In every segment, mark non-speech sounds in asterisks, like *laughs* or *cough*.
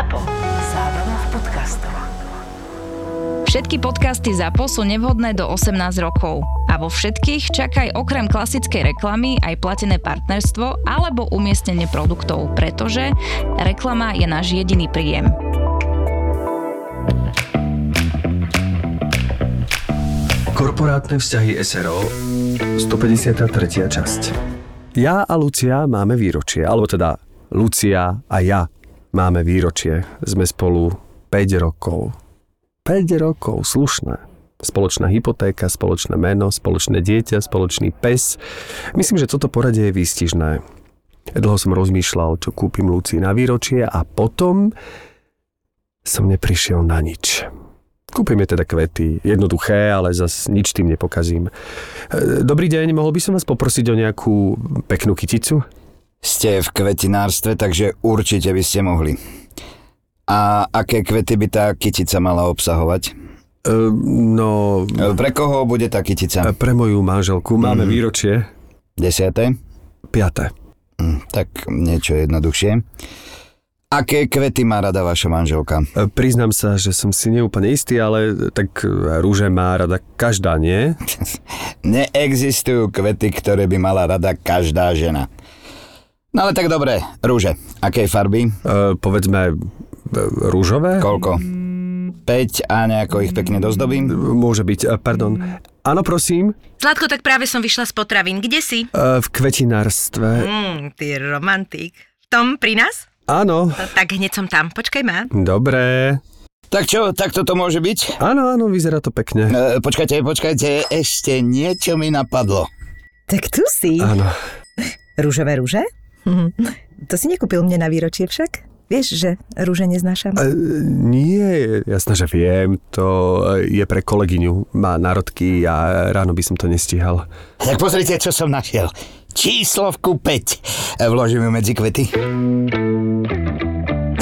Zapo. Zábrná v podcastov. Všetky podcasty ZAPO sú nevhodné do 18 rokov. A vo všetkých čakaj okrem klasickej reklamy aj platené partnerstvo alebo umiestnenie produktov, pretože reklama je náš jediný príjem. Korporátne vzťahy SRO 153. časť Ja a Lucia máme výročie, alebo teda Lucia a ja máme výročie. Sme spolu 5 rokov. 5 rokov, slušné. Spoločná hypotéka, spoločné meno, spoločné dieťa, spoločný pes. Myslím, že toto poradie je výstižné. Dlho som rozmýšľal, čo kúpim Lucii na výročie a potom som neprišiel na nič. Kúpim teda kvety, jednoduché, ale zas nič tým nepokazím. E, Dobrý deň, mohol by som vás poprosiť o nejakú peknú kyticu? Ste v kvetinárstve, takže určite by ste mohli. A aké kvety by tá kytica mala obsahovať? E, no, E, Pre koho bude tá kytica? pre moju manželku máme Mhm. výročie Desiate? piaté. Hm, Tak niečo jednoduchšie. Aké kvety má rada vaša manželka? E, Priznám sa, že som si neúplne istý, ale tak e, rúže má rada každá, nie? *laughs* Neexistujú kvety, ktoré by mala rada každá žena. No ale tak dobre, rúže. Akej farby? E, povedzme e, rúžové? Koľko? 5 a nejako ich pekne dozdobím? Môže byť, e, pardon. Áno, prosím, Zlatko, tak práve som vyšla z potravín. Kde si? e, v kvetinárstve. Mm, ty romantik. V tom pri nás? Áno, No, tak hneď som tam. Počkaj ma. dobré. Tak čo, tak toto môže byť? Áno, áno, vyzerá to pekne. E, počkajte, počkajte, ešte niečo mi napadlo. Tak tu si. Áno. Rúžové rúže? To si nekúpil mne na výročie však? Vieš, že rúže neznášam? E, nie, jasné, že viem, to je pre kolegyňu, má národky a ráno by som to nestíhal. Tak pozrite, čo som našiel. Číslovku 5. E, Vložím ju medzi kvety.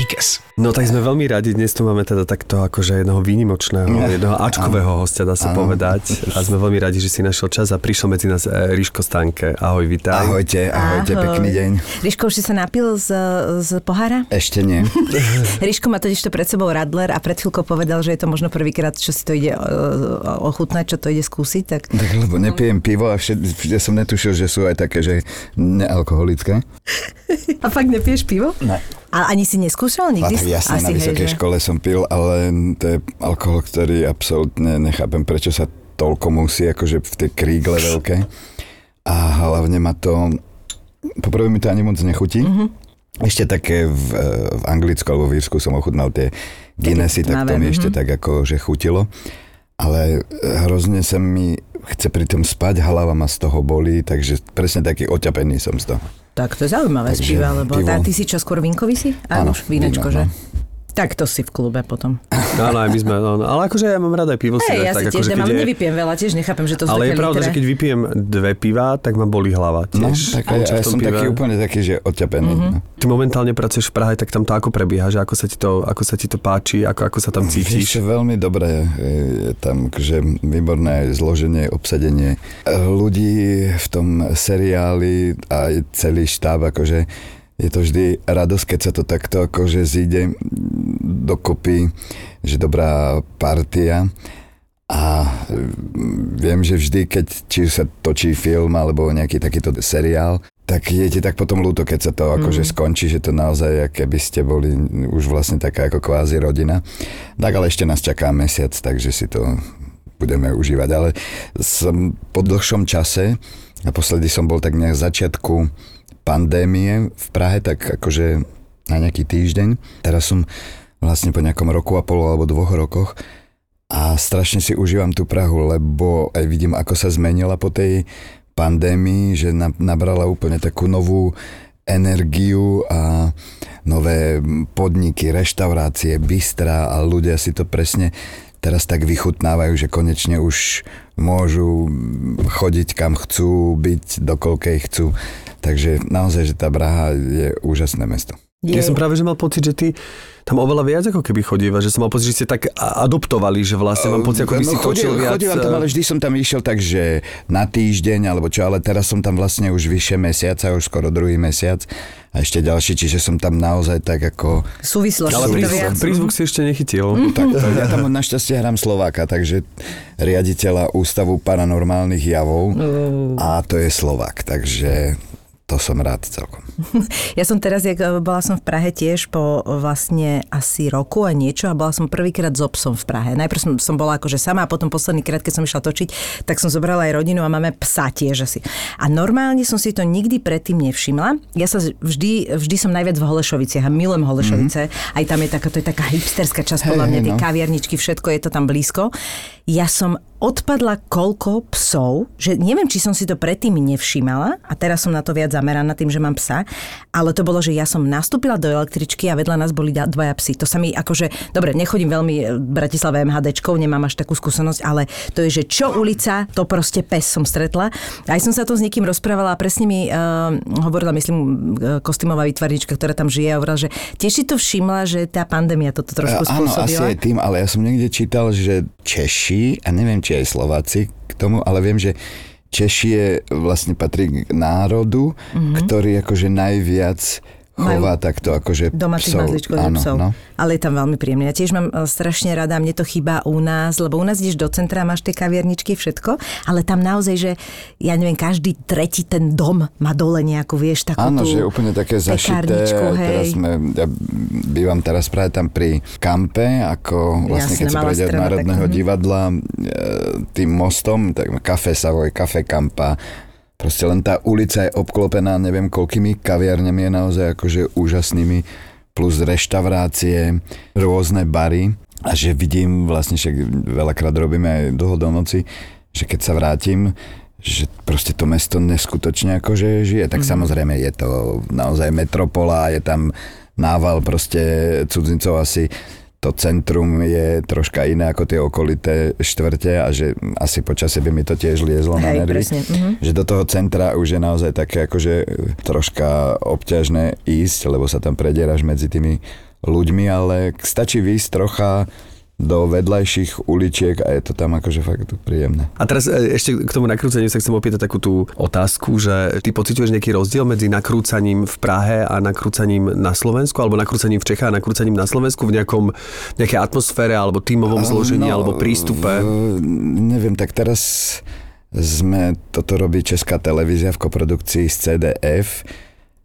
Díkes. No tak sme veľmi radi, dnes tu máme teda takto akože jedného výnimočného, jedného ačkového hostia, dá sa Áno. povedať. A sme veľmi radi, že si našiel čas a prišiel medzi nás e, Ríško Stanke. Ahoj, vitaj. Ahojte, ahojte, Ahoj. pekný deň. Ríško, už si sa napil z, z pohára? Ešte nie. *laughs* Ríško má totiž to pred sebou Radler a pred chvíľkou povedal, že je to možno prvýkrát, čo si to ide uh, ochutnať, čo to ide skúsiť, tak Tak lebo nepijem pivo a všet, ja som netušil, že sú aj také, že nealkoholické. *laughs* A fakt nepiješ pivo? Ne. A ani si neskúšal A nikdy? tak jasne, na vysokej hej, škole som pil, ale to je alkohol, ktorý absolútne nechápem, prečo sa toľko musí, akože v tej krígle veľké. A hlavne ma to, poprvé mi to ani moc nechutí. Mhm. Ešte také v, v Anglicku alebo v Írsku som ochutnal tie Guinnessy, tak to mi ešte mhm. tak ako, že chutilo. Ale hrozne sa mi chce pri tom spať, hlava ma z toho bolí, takže presne taký oťapený som z toho. Tak to je zaujímavé Takže spíva, lebo pivo. tá, ty si čo, skôr vinkový si? Áno, vínečko, že? no. Tak to si v klube potom. Áno, aj my sme, no, no, ale akože ja mám rada aj pivo si dať, ja tak si tiež akože nemám, je, nevypijem veľa, tiež nechápem, že to sú ale je pravda, litre. že keď vypijem dve piva, tak ma bolí hlava No, tiež. tak aj, Čo v aj tom som pive. taký úplne taký, že oťapený. Mhm. No. Ty momentálne pracuješ v Prahe, tak tam to ako prebieha, že ako sa ti to, ako sa ti to páči, ako, ako sa tam cítiš? veľmi dobré. Je tam akože výborné zloženie, obsadenie ľudí v tom seriáli a celý štáb, akože je to vždy radosť, keď sa to takto akože zíde dokopy, že dobrá partia. A mm, viem, že vždy, keď či sa točí film alebo nejaký takýto seriál, tak je ti tak potom ľúto, keď sa to akože skončí, že to naozaj, keby ste boli už vlastne taká ako kvázi rodina. Tak ale ešte nás čaká mesiac, takže si to budeme užívať. Ale som po dlhšom čase, naposledy som bol tak v začiatku pandémie v Prahe, tak akože na nejaký týždeň. Teraz som vlastne po nejakom roku a pol alebo dvoch rokoch a strašne si užívam tú Prahu, lebo aj vidím, ako sa zmenila po tej pandémii, že na- nabrala úplne takú novú energiu a nové podniky, reštaurácie, bystra a ľudia si to presne teraz tak vychutnávajú, že konečne už môžu chodiť kam chcú, byť do koľkej chcú. Takže naozaj, že tá Praha je úžasné mesto. Ja som práve že mal pocit, že ty tam oveľa viac ako keby chodíva, že som mal pocit, že ste tak adoptovali, že vlastne mám pocit, ako by si No, točil viac. chodívam tam, ale vždy som tam išiel tak, že na týždeň alebo čo, ale teraz som tam vlastne už vyše mesiaca, už skoro druhý mesiac a ešte ďalší, čiže som tam naozaj tak ako... Súvislosti. ale prízvuk, prízvuk si ešte nechytil. Tak, to, ja tam našťastie hrám Slováka, takže riaditeľa Ústavu paranormálnych javov a to je Slovák, takže to som rád celkom. *laughs* Ja som teraz, jak e, bola som v Prahe tiež po e, vlastne asi roku a niečo a bola som prvýkrát s obsom v Prahe. Najprv som, som bola akože sama a potom posledný krát, keď som išla točiť, tak som zobrala aj rodinu a máme psa tiež asi. A normálne som si to nikdy predtým nevšimla. Ja sa vždy, vždy som najviac v Holešoviciach a milujem Holešovice. Mm-hmm. Aj tam je taká, to je taká hipsterská časť, podľa Hej, mňa, hej, tie no. kaviarničky, všetko je to tam blízko. Ja som odpadla koľko psov, že neviem, či som si to predtým nevšímala a teraz som na to viac zameraná tým, že mám psa, ale to bolo, že ja som nastúpila do električky a vedľa nás boli dvaja psi. To sa mi akože, dobre, nechodím veľmi e, Bratislave MHDčkou, nemám až takú skúsenosť, ale to je, že čo ulica, to proste pes som stretla. Aj som sa to s niekým rozprávala a presne mi uh, hovorila, myslím, uh, kostýmová výtvarnička, ktorá tam žije a hovorila, že tiež si to všimla, že tá pandémia toto trošku Áno, asi spôsobila. aj tým, ale ja som niekde čítal, že Češi, a neviem, či aj Slováci k tomu, ale viem, že Češi je vlastne patrí k národu, mm-hmm. ktorý akože najviac chová takto akože domácich psov. mazličkov, Áno, psov. no. Ale je tam veľmi príjemné. Ja tiež mám e, strašne rada, mne to chýba u nás, lebo u nás ideš do centra, máš tie kaviarničky, všetko, ale tam naozaj, že ja neviem, každý tretí ten dom má dole nejakú, vieš, takú Áno, že je úplne také zašité. Teraz sme, ja bývam teraz práve tam pri kampe, ako vlastne Jasné, keď sa prejde od Národného tak, mhm. divadla e, tým mostom, tak kafe Savoj, kafe Kampa, Proste len tá ulica je obklopená neviem koľkými kaviarňami je naozaj akože úžasnými plus reštaurácie, rôzne bary a že vidím vlastne, však veľakrát robíme aj dlho do noci, že keď sa vrátim, že proste to mesto neskutočne akože žije, tak mm. samozrejme je to naozaj metropola, je tam nával proste cudzincov asi to centrum je troška iné ako tie okolité štvrte a že asi počasie by mi to tiež liezlo na Hej, nervy. presne, mhm. Že do toho centra už je naozaj také akože troška obťažné ísť, lebo sa tam predieraš medzi tými ľuďmi, ale stačí výjsť trocha do vedľajších uličiek a je to tam akože fakt príjemné. A teraz e, ešte k tomu nakrúcaniu sa chcem opýtať takú tú otázku, že ty pociťuješ nejaký rozdiel medzi nakrúcaním v Prahe a nakrúcaním na Slovensku, alebo nakrúcaním v Čechách a nakrúcaním na Slovensku v nejakom, nejakej atmosfére, alebo tímovom zložení, alebo prístupe? V, neviem, tak teraz sme, toto robí Česká televízia v koprodukcii z CDF,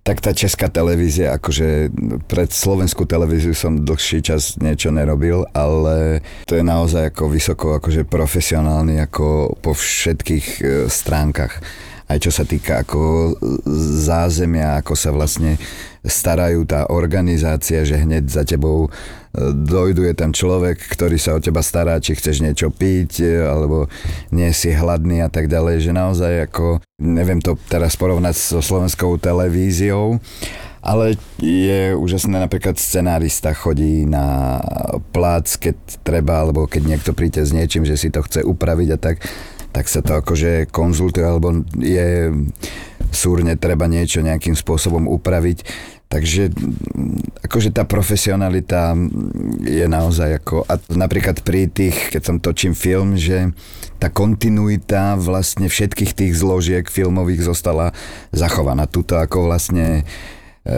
tak tá česká televízia, akože pred slovenskú televíziu som dlhší čas niečo nerobil, ale to je naozaj ako vysoko akože profesionálny ako po všetkých e, stránkach. Aj čo sa týka ako zázemia, ako sa vlastne starajú tá organizácia, že hneď za tebou e, dojdu je tam človek, ktorý sa o teba stará, či chceš niečo piť, e, alebo nie si hladný a tak ďalej, že naozaj ako, neviem to teraz porovnať so slovenskou televíziou, ale je úžasné, napríklad scenárista chodí na plác, keď treba, alebo keď niekto príde s niečím, že si to chce upraviť a tak, tak sa to akože konzultuje, alebo je súrne treba niečo nejakým spôsobom upraviť. Takže akože tá profesionalita je naozaj ako, a napríklad pri tých, keď som točím film, že tá kontinuita vlastne všetkých tých zložiek filmových zostala zachovaná. Tuto ako vlastne e,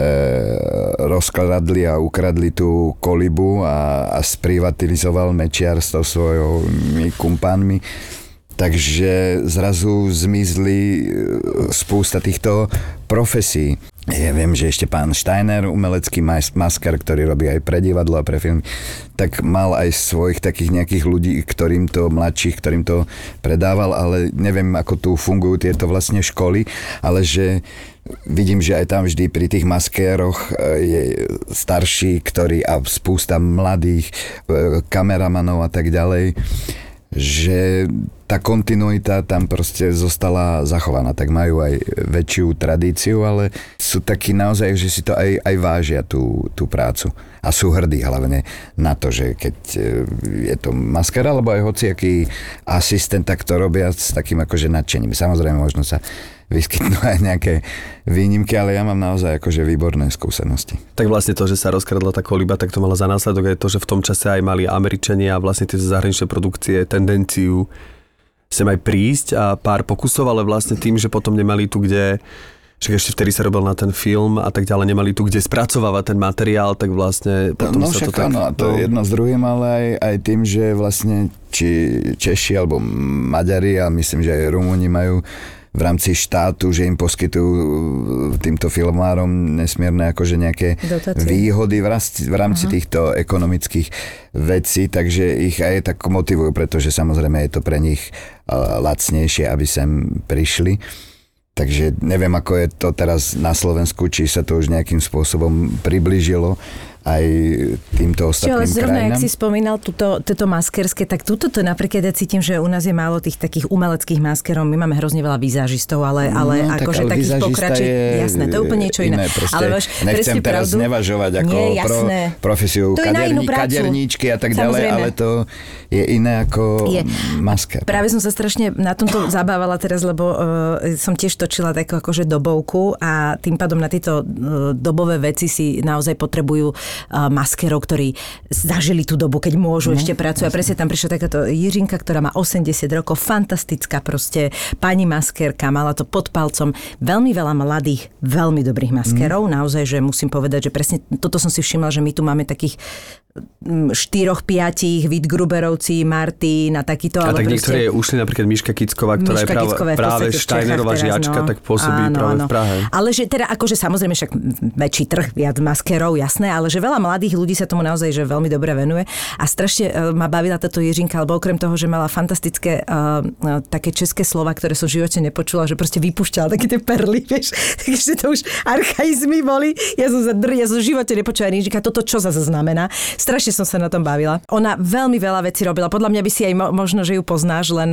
rozkladli a ukradli tú kolibu a, a sprivatizoval Mečiar s tou svojimi kumpánmi. Takže zrazu zmizli e, spústa týchto profesí. Ja viem, že ešte pán Steiner, umelecký mas- masker, ktorý robí aj pre divadlo a pre film, tak mal aj svojich takých nejakých ľudí, ktorým to mladších, ktorým to predával, ale neviem, ako tu fungujú tieto vlastne školy, ale že vidím, že aj tam vždy pri tých maskéroch e, je starší, ktorý a spústa mladých e, kameramanov a tak ďalej, že tá kontinuita tam proste zostala zachovaná. Tak majú aj väčšiu tradíciu, ale sú takí naozaj, že si to aj, aj vážia tú, tú prácu. A sú hrdí hlavne na to, že keď e, je to maskara, alebo aj hociaký asistent, tak to robia s takým akože nadšením. Samozrejme, možno sa vyskytnú aj nejaké výnimky, ale ja mám naozaj akože výborné skúsenosti. Tak vlastne to, že sa rozkradla tá koliba, tak to malo za následok aj to, že v tom čase aj mali Američania a vlastne tie zahraničné produkcie tendenciu sem aj prísť a pár pokusov, ale vlastne tým, že potom nemali tu kde však ešte vtedy sa robil na ten film a tak ďalej, nemali tu kde spracovávať ten materiál, tak vlastne potom no, sa to však tak... áno, a to no, je jedno s druhým, ale aj, aj tým, že vlastne či Češi alebo Maďari a myslím, že aj Rumúni majú v rámci štátu, že im poskytujú týmto filmárom nesmierne akože nejaké Dotácie. výhody v rámci, v rámci týchto ekonomických vecí, takže ich aj tak motivujú, pretože samozrejme je to pre nich uh, lacnejšie, aby sem prišli. Takže neviem, ako je to teraz na Slovensku, či sa to už nejakým spôsobom priblížilo aj týmto Čo, ostatným ale zrovna, krajinám. jak si spomínal túto, toto maskerské, tak túto to napríklad ja cítim, že u nás je málo tých takých umeleckých maskerov. My máme hrozne veľa výzážistov, ale, ale No, tak akože ale takých pokračí. je Jasné, to je úplne niečo iné. proste. ale máš Nechcem teraz pravdu. nevažovať ako Nie, pro, jasné. profesiu To na inú kaderní, kaderníčky a tak ďalej, Samozrejme. ale to je iné ako Je. masker. Práve som sa strašne na tomto *coughs* zabávala teraz, lebo uh, som tiež točila takú akože dobovku a tým pádom na tieto uh, dobové veci si naozaj potrebujú uh, maskerov, ktorí zažili tú dobu, keď môžu ešte pracovať. A presne tam prišla takáto Jiřinka, ktorá má 80 rokov, fantastická proste pani maskerka, mala to pod palcom. Veľmi veľa mladých, veľmi dobrých maskerov. Naozaj, že musím povedať, že presne toto som si všimla, že my tu máme takých mm, štyroch, piatich, Vidgruberovci, Martin a takýto. A tak proste- niektoré ušli napríklad Miška Kicková, ktorá Miška je práve, práve teraz, žiačka, no. tak pôsobí Áno, práve áno. v Prahe. Ale že teda, akože samozrejme však väčší trh, viac maskerov, jasné, ale že veľa mladých ľudí sa tomu naozaj že veľmi dobre venuje a strašne e, ma bavila táto Jiřinka, lebo okrem toho, že mala fantastické uh, také české slova, ktoré som v živote nepočula, že proste vypúšťala také tie perly, *laughs* vieš, takže to už archaizmy boli. Ja som dr, ja som v živote nepočula Jiřinka, toto čo zase znamená. Strašne som sa na tom bavila. Ona veľmi veľa vecí robila. Podľa mňa by si aj mo- možno, že ju poznáš, len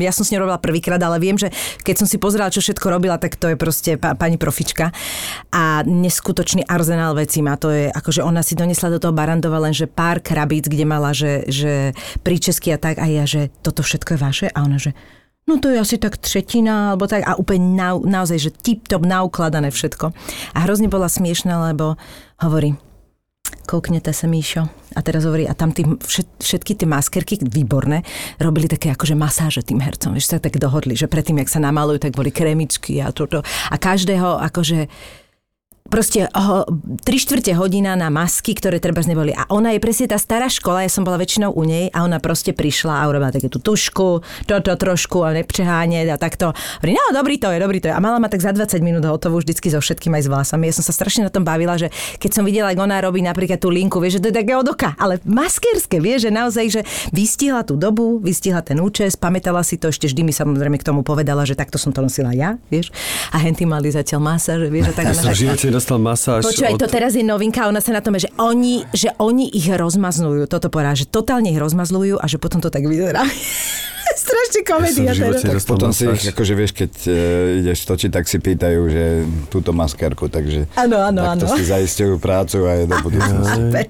ja som s ňou robila prvýkrát, ale viem, že keď som si pozerala, čo všetko robila, tak to je proste pa- pani profička. A neskutočný arzenál vecí má. To je, akože ona si donesla do toho Barandova len, že pár krabíc, kde mala, že, že príčesky a tak. A ja, že toto všetko je vaše? A ona, že No to je asi tak tretina, alebo tak. A úplne na, naozaj, že tip-top naukladané všetko. A hrozne bola smiešná, lebo hovorí, kouknete sa, Míšo. A teraz hovorí, a tam tí, všet, všetky tie maskerky, výborné, robili také akože masáže tým hercom. Vieš, sa tak dohodli, že predtým, jak sa namalujú, tak boli kremičky a toto. A každého akože proste oh, 3 štvrte hodina na masky, ktoré treba neboli. A ona je presne tá stará škola, ja som bola väčšinou u nej a ona proste prišla a urobila také tú tušku, toto trošku a nepřeháňať a takto. Hovorí, no dobrý to je, dobrý to je. A mala ma tak za 20 minút hotovú vždycky so všetkým aj s vlasami. Ja som sa strašne na tom bavila, že keď som videla, ako ona robí napríklad tú linku, vieš, že to je také od oka, ale maskerské, vieš, že naozaj, že vystihla tú dobu, vystihla ten účes, pamätala si to, ešte vždy mi samozrejme k tomu povedala, že takto som to nosila ja, vieš. A henty mali zatiaľ masáže, vieš, a tak Ja ona tak- dostal masáž Počúvaj, od... to teraz je novinka, ona sa na tom, že oni, že oni ich rozmazľujú, toto povedala, že totálne ich rozmazľujú a že potom to tak vyzerá. *laughs* Strašne komédia Ja dostal Potom si ich, akože vieš, keď e, ideš točiť, tak si pýtajú, že túto maskerku, takže Áno, áno, takto áno. si zaistujú prácu a je do budúcnosti.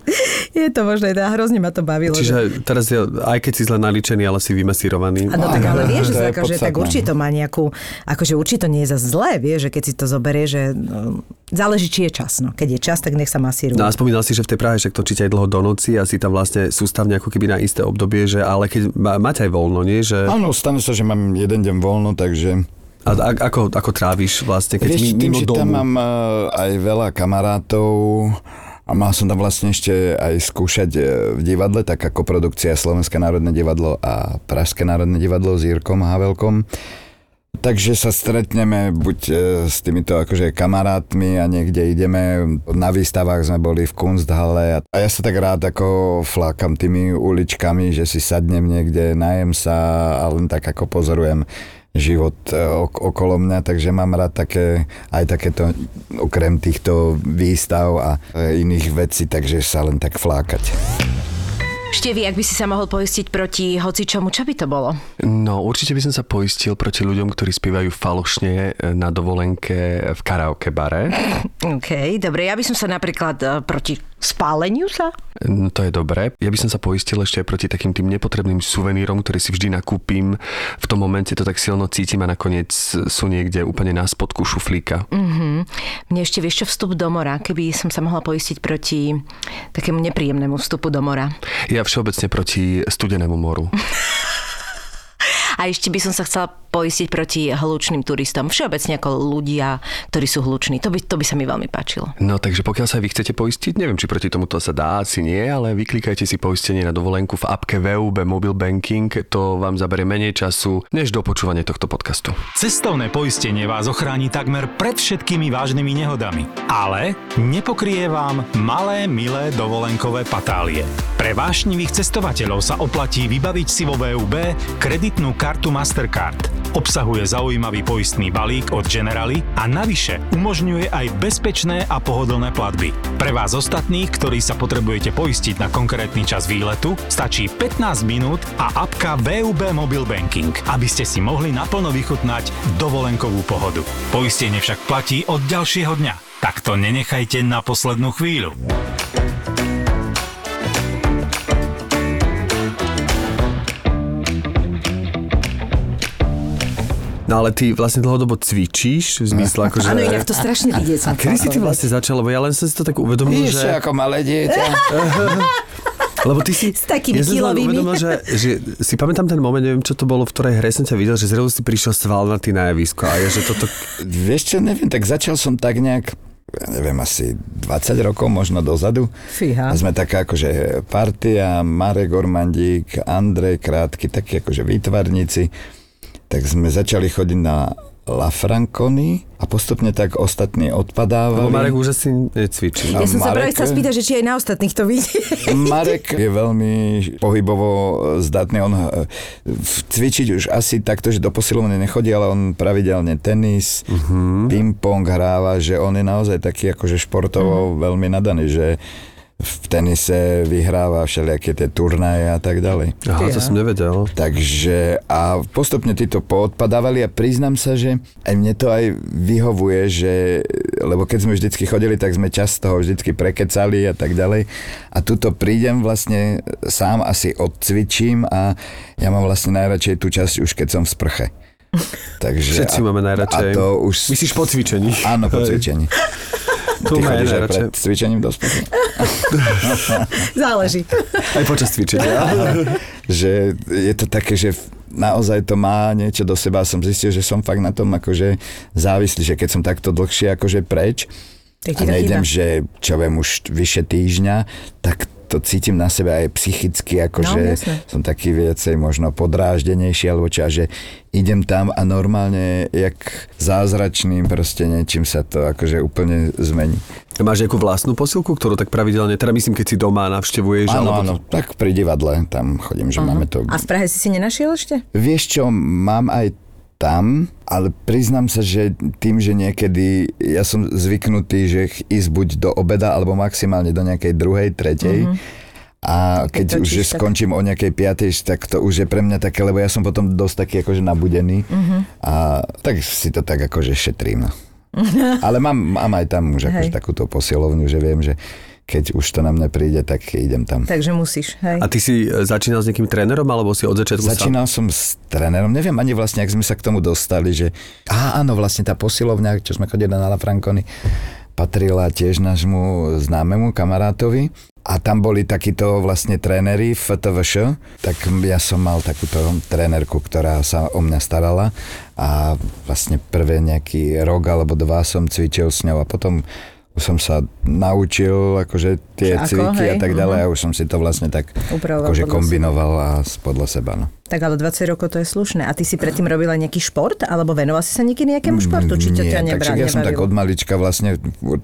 Je to možné, teda hrozne ma to bavilo. že- Čiže teraz je, aj keď si zle naličený, ale si vymasírovaný. Áno, tak ale vieš, že akože, tak určite to má nejakú, akože určite to nie je za zlé, vieš, že keď si to zoberie, že no, záleží, či je čas. No. Keď je čas, tak nech sa masírujú. No a spomínal si, že v tej Prahe však točíte aj dlho do noci a si tam vlastne sústavne ako keby na isté obdobie, že ale keď má, máte aj voľno, nie? Že, Áno, stane sa, že mám jeden deň voľno, takže... a, a, ako, ako tráviš vlastne, keď Vieš, mi, tým, mimo že domu? tam mám e, aj veľa kamarátov a mal som tam vlastne ešte aj skúšať e, v divadle, tak ako produkcia Slovenské národné divadlo a Pražské národné divadlo s Jirkom Havelkom. Takže sa stretneme buď e, s týmito akože kamarátmi a niekde ideme, na výstavách sme boli v Kunsthale a, ja sa tak rád ako flákam tými uličkami, že si sadnem niekde, najem sa a len tak ako pozorujem život e, ok- okolo mňa, takže mám rád také, aj takéto, okrem týchto výstav a e, iných vecí, takže sa len tak flákať. Števi, ak by si sa mohol poistiť proti hocičomu, čo by to bolo? No, určite by som sa poistil proti ľuďom, ktorí spievajú falošne e, na dovolenke v karaoke bare. OK, dobre, ja by som sa napríklad uh, proti spáleniu sa? No, to je dobré. Ja by som sa poistil ešte aj proti takým tým nepotrebným suvenírom, ktoré si vždy nakúpim. V tom momente to tak silno cítim a nakoniec sú niekde úplne na spodku šuflíka. Mm-hmm. Mne ešte vieš čo vstup do mora, keby som sa mohla poistiť proti takému nepríjemnému vstupu do mora. Ja všeobecne proti studenému moru. *laughs* A ešte by som sa chcela poistiť proti hlučným turistom. Všeobecne ako ľudia, ktorí sú hluční. To by, to by sa mi veľmi páčilo. No takže pokiaľ sa vy chcete poistiť, neviem, či proti tomuto sa dá, asi nie, ale vyklikajte si poistenie na dovolenku v appke VUB Mobile Banking. To vám zaberie menej času, než do počúvania tohto podcastu. Cestovné poistenie vás ochráni takmer pred všetkými vážnymi nehodami. Ale nepokrie vám malé, milé dovolenkové patálie. Pre vášnivých cestovateľov sa oplatí vybaviť si vo VUB kreditnú kartu Mastercard. Obsahuje zaujímavý poistný balík od Generali a navyše umožňuje aj bezpečné a pohodlné platby. Pre vás ostatných, ktorí sa potrebujete poistiť na konkrétny čas výletu, stačí 15 minút a apka VUB Mobile Banking, aby ste si mohli naplno vychutnať dovolenkovú pohodu. Poistenie však platí od ďalšieho dňa. Tak to nenechajte na poslednú chvíľu. No ale ty vlastne dlhodobo cvičíš, v zmysle akože... Áno, inak to strašne vidieť. A kedy si ty vlastne začal? Lebo ja len som si to tak uvedomil, Vieš, že... ako malé dieťa. *laughs* Lebo ty si... S takými ja kilovými. uvedomil, že, že, si pamätám ten moment, neviem, čo to bolo, v ktorej hre som ťa videl, že zrazu si prišiel svalnatý na javisko a ja, že toto... Vieš čo, neviem, tak začal som tak nejak ja neviem, asi 20 rokov možno dozadu. Fíha. A sme taká akože partia, Marek Ormandík, Andrej Krátky, takí akože výtvarníci. Tak sme začali chodiť na La Franconi a postupne tak ostatní odpadávali. Lebo Marek už asi necvičí. Ja som sa práve chcela spýtať, že či aj na ostatných to vidí. Marek je veľmi pohybovo zdatný. On v- cvičiť už asi takto, že do posilovne nechodí, ale on pravidelne tenis, uh-huh. ping-pong hráva, že on je naozaj taký akože športovo uh-huh. veľmi nadaný, že v tenise vyhráva všelijaké tie turnaje a tak ďalej. Aha, to som nevedel. Takže a postupne títo poodpadávali a priznám sa, že aj mne to aj vyhovuje, že, lebo keď sme vždycky chodili, tak sme čas toho vždycky prekecali a tak ďalej. A tuto prídem vlastne sám asi odcvičím a ja mám vlastne najradšej tú časť už keď som v sprche. *laughs* Takže, Všetci a, máme najradšej. A to už... Myslíš po cvičení? Áno, po cvičení. To Ty chodíš aj pred cvičením do sprchy? *laughs* Záleží. Aj počas cvičenia. *laughs* že je to také, že naozaj to má niečo do seba. Som zistil, že som fakt na tom akože závislý, že keď som takto dlhšie akože preč Tak a nejdem, že čo viem už vyše týždňa, tak to cítim na sebe aj psychicky, No, akože jasné. som taký viacej možno podráždenejší alebo čo, a že idem tam a normálne jak zázračným proste niečím sa to akože úplne zmení. Máš nejakú vlastnú posilku, ktorú tak pravidelne, teda myslím, keď si doma navštevuješ, Áno, alebo áno, tak pri divadle tam chodím, že máme to A v Prahe si si nenašiel ešte? Vieš čo, mám aj tam, ale priznám sa, že tým, že niekedy ja som zvyknutý, že ísť buď do obeda, alebo maximálne do nejakej druhej, tretej. A keď Keď už tak- skončím o nejakej piatej, tak to už je pre mňa také, lebo ja som potom dosť taký akože nabudený. A tak si to tak akože šetrím. No. *laughs* Ale mám, mám aj tam už akože takúto posilovňu, že viem, že keď už to na mňa príde, tak idem tam. Takže musíš, hej. A ty si e, začínal s nejakým trénerom, alebo si od začiatku sám? Začínal som s trénerom, neviem ani vlastne, ak sme sa k tomu dostali, že á, áno, vlastne tá posilovňa, čo sme chodili na La Franconi, patrila tiež nášmu známemu kamarátovi a tam boli takíto vlastne tréneri v TVŠ, tak ja som mal takúto trénerku, ktorá sa o mňa starala a vlastne prvé nejaký rok alebo dva som cvičil s ňou a potom som sa naučil akože tie ako, cviky a hej, tak ďalej a už som si to vlastne tak Upravoval akože kombinoval a s- podľa seba. No. Tak ale 20 rokov to je slušné. A ty si predtým robila nejaký šport? Alebo venoval si sa niekedy nejakému športu? Či ťa to Mm, Nie, nebra, takže ja som tak od malička vlastne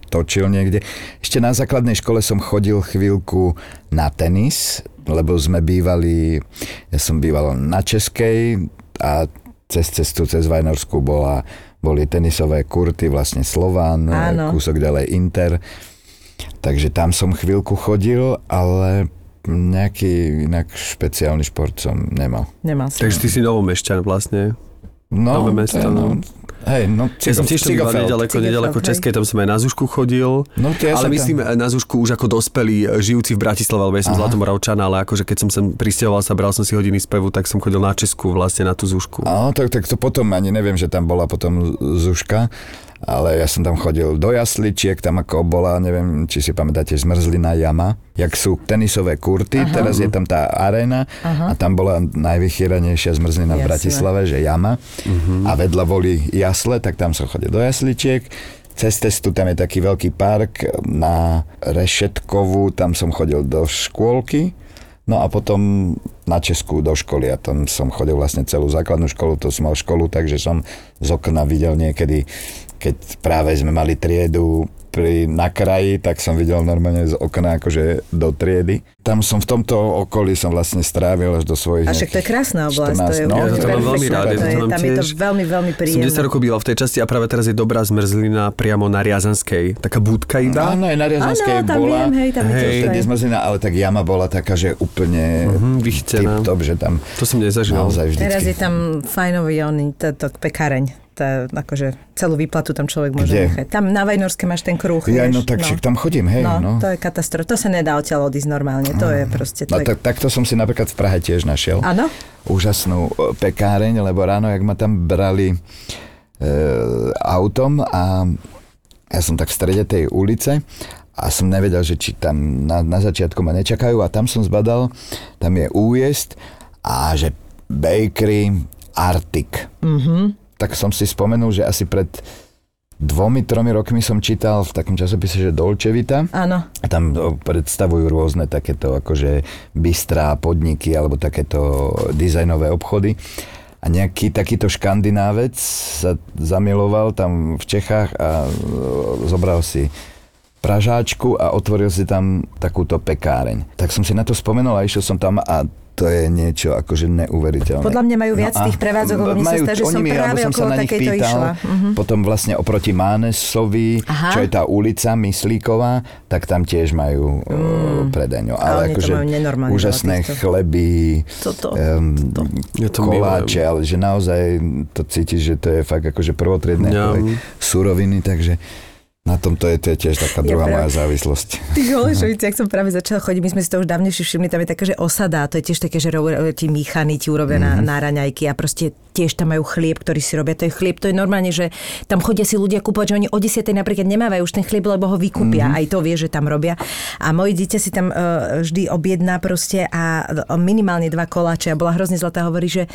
točil niekde. Ešte na základnej škole som chodil chvíľku na tenis, lebo sme bývali, ja som býval na Českej a cez cestu, cez Vajnorsku bola, boli tenisové kurty, vlastne Slován, Áno. kúsok ďalej Inter. Takže tam som chvíľku chodil, ale nejaký inak špeciálny šport som nemal. Nemal som. Takže ty si novomešťan vlastne. No, Nové mesto, to je, no. Hej, no, Ja som tiež tam nedaleko, nedaleko. Českej, tam som aj na Zušku chodil. No, ja ale myslím tam... na Zušku už ako dospelý, e, žijúci v Bratislave, lebo ja som Aha. Zlatomoravčan, ale akože keď som sem pristahoval sa, bral som si hodiny spevu, tak som chodil na Česku vlastne na tú Zušku. Áno, tak, tak to potom ani neviem, že tam bola potom Zuška, ale ja som tam chodil do jasličiek, tam ako bola, neviem, či si pamätáte, zmrzlina jama, jak sú tenisové kurty, Aha. teraz je tam tá arena Aha. a tam bola najvychýranejšia zmrzlina v Jasné. Bratislave, že jama a vedľa boli jasle, tak tam som chodil do jasličiek. Cez cestu tam je taký veľký park na Rešetkovú, tam som chodil do škôlky. No a potom na Česku do školy a tam som chodil vlastne celú základnú školu, to som mal školu, takže som z okna videl niekedy, keď práve sme mali triedu pri, na kraji, tak som videl normálne z okna akože do triedy. Tam som v tomto okolí som vlastne strávil až do svojich A však to je krásna oblasť. to je 14, no, ja to mám veľmi rád, ja to perfektné. tam je to veľmi, veľmi Som príjemné. 10 rokov býval v tej časti a práve teraz je dobrá zmrzlina priamo na Riazanskej. Taká budka iba. Áno, aj na Riazanskej Áno, tam bola. viem, hej, tam je Hej. fajn. zmrzlina, ale tak jama bola taká, že úplne Mhm, vychytená. tip-top, že tam To som nezažil. naozaj vždycky. Teraz je tam fajnový oný, to, to pekáreň. Tá, akože celú výplatu tam človek môže Kde? nechať. Tam na Vajnorske máš ten kruh. Ja, vieš, no tak však tam chodím, hej. No, No, to je katastrofa. To sa nedá odtiaľ odísť normálne. To je proste... To No je... tak, takto som si napríklad v Prahe tiež našiel. Áno? Úžasnú e, pekáreň, lebo ráno, jak ma tam brali e, autom a ja som tak v strede tej ulice a som nevedel, že či tam na, na začiatku ma nečakajú a tam som zbadal, tam je újezd a že bakery Arctic. Mhm. Tak som si spomenul, že asi pred dvomi, tromi rokmi som čítal v takom časopise, že Dolce Vita. Áno. A tam o, predstavujú rôzne takéto akože bystrá podniky alebo takéto dizajnové obchody. A nejaký takýto škandinávec sa zamiloval tam v Čechách a e, zobral si pražáčku a otvoril si tam takúto pekáreň. Tak som si na to spomenul a išiel som tam a to je niečo akože neuveriteľné. Podľa mňa majú viac a tých prevádzok, lebo sa majú- zdá, že oni som mi- práve som sa na nich pýtal, išla. Mhm. Potom vlastne oproti Mánesovi, Aha. čo je tá ulica Myslíková, tak tam tiež majú mm. predaňu. A Ale to akože úžasné týchto. chleby, Toto. um, Ja to koláče, ale že naozaj to cítiš, že to je fakt akože prvotriedné Ja. suroviny, takže na tomto je, to tiež taká Ja druhá práve- moja závislosť. Ty Holešovici, *laughs* ak som práve začala chodiť, my sme si to už dávnejšie všimli, tam je také, že osada, to je tiež také, že ti míchaní ti urobia mm-hmm. na, na raňajky a proste tiež tam majú chlieb, ktorý si robia. To je chlieb, to je normálne, že tam chodia si ľudia kúpovať, že oni o 10. napríklad nemávajú už ten chlieb, lebo ho vykúpia. Mm-hmm. Aj to vie, že tam robia. A moje dieťa si tam uh, vždy objedná proste a minimálne dva koláče a bola hrozne zlatá, hovorí, že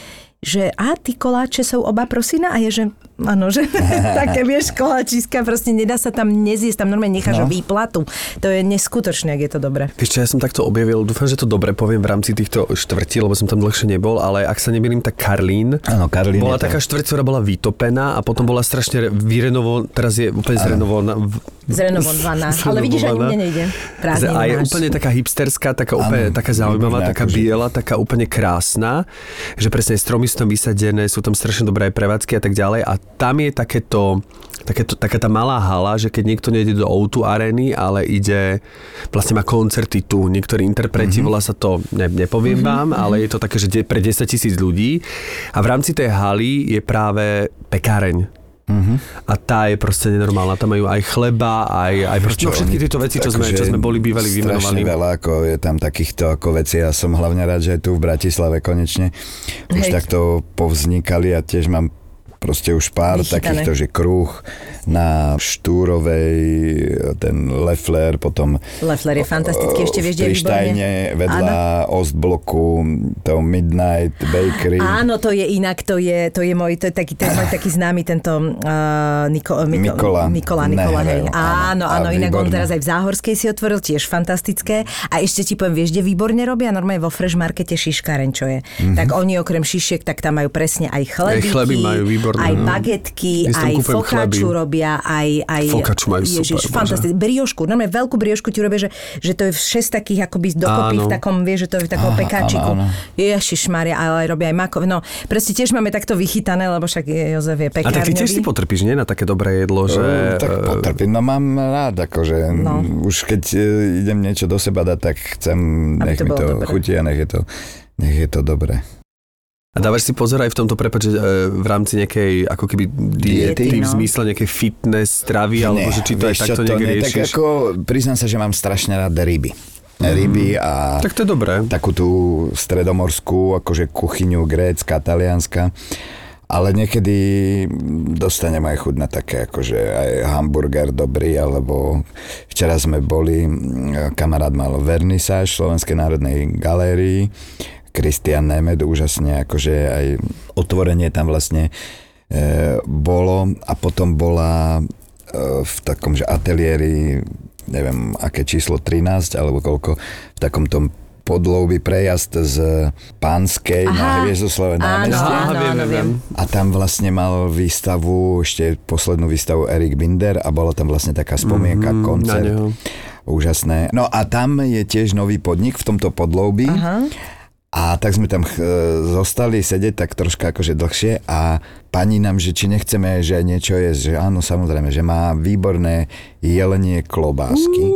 že a ty koláče sú oba prosina a je, že áno, že *laughs* také vieš koláčiska, proste nedá sa tam nezjesť, tam normálne necháš no. Výplatu. To je neskutočné, ak je to dobré. Vieš čo, ja som takto objavil, dúfam, že to dobre poviem v rámci týchto štvrtí, lebo som tam dlhšie nebol, ale ak sa nemýlim, tak Karlín Áno, Karlín bola taká štvrť, ktorá bola vytopená a potom bola strašne re- vyrenovo, teraz je úplne zrenovovaná. Zrenovovaná. Ale vidíš, ani mne nejde. Prázdniny A je máš. úplne taká hipsterská, taká úplne taká zaujímavá, taká akože. biela, taká úplne krásna, že presne stromy sú tam vysadené, sú tam strašne dobré prevádzky a tak ďalej a tam je takéto takéto, taká tá malá hala, že keď niekto nejde do O2 arény, ale ide, vlastne má koncerty tu, niektorí interpreti, mm-hmm. volá sa to, ne, nepoviem mm-hmm. vám, ale je to také, že de, pre 10 tisíc ľudí a v rámci tej haly je práve pekáreň. Uh-huh. A tá je proste nenormálna. Tam majú aj chleba, aj, aj proste, no, všetky tieto veci, čo sme, čo sme boli bývali vymenovaní. veľa, ako je tam takýchto ako veci. Ja som hlavne rád, že aj tu v Bratislave konečne už Hej. takto povznikali a tiež mám proste už pár Vychytané. takýchto, že kruh na Štúrovej, ten Leffler, potom Leffler je fantastický, ešte vieš, kde je vedľa Ostbloku, to Midnight Bakery. Áno, to je inak, to je, to je môj, to je taký, to je môj taký známy tento uh, Niko, Miko, Mikola. Mikola, Nikola, hej. Áno, áno. áno, inak on výborné. teraz aj v Záhorskej si otvoril, tiež fantastické. A ešte ti poviem, vieš, kde výborne robia? Normálne vo Fresh Markete šiškareň, čo je. Mm-hmm. Tak oni okrem šišiek, tak tam majú presne aj chlebíky, chleby majú výborné, aj no. bagetky, aj chleby. robia, aj... aj Focaccia majú super, Ježiš, bože. fantastické. Briošku, normálne veľkú briošku ti robia, že, že to je v šest takých akoby dokopy Áno. v takom, vieš, že to je v takom pekáčiku. áno, áno. Ježiš Maria, ale aj robia aj makov. No, proste tiež máme takto vychytané, lebo však Jozef je A pekárňový. tak ty tiež si potrpíš, nie? Na také dobré jedlo, že... Uh, tak eh, potrpím, no mám rád, akože No. no. už keď e, idem niečo do seba dať, tak chcem, Aby nech to mi to dobré. chutí a nech je to, nech je to dobré. A dávaš si pozor aj v tomto prepač, e, v rámci nejakej ako keby diety, Diety, v no. zmysle nejakej fitness stravy, alebo že či to aj takto to niekde nie, tak riešiš? ako, priznám sa, že mám strašne rád ryby. Ryby a Tak to je dobré. takú tú stredomorskú, akože kuchyňu grécka, talianska. Ale niekedy dostanem aj chuť na také, akože aj hamburger dobrý, alebo včera sme boli, kamarát mal vernisáž v Slovenskej národnej galérii, Kristian Nemed, úžasne, akože aj otvorenie tam vlastne e, bolo a potom bola e, v takom, že ateliéri, neviem, aké číslo, 13 alebo koľko, v takom tom podlouby prejazd z Pánskej Aha. na Hviezdoslave Áno, námestie. áno, áno, viem. A tam vlastne mal výstavu, ešte poslednú výstavu Erik Binder a bola tam vlastne taká spomienka, Mhm, na koncert. neho. Úžasné. No a tam je tiež nový podnik v tomto podloubí. Aha. A tak sme tam ch- zostali sedieť tak troška akože dlhšie a pani nám, že či nechceme, že niečo je, že áno, samozrejme, že má výborné jelenie klobásky.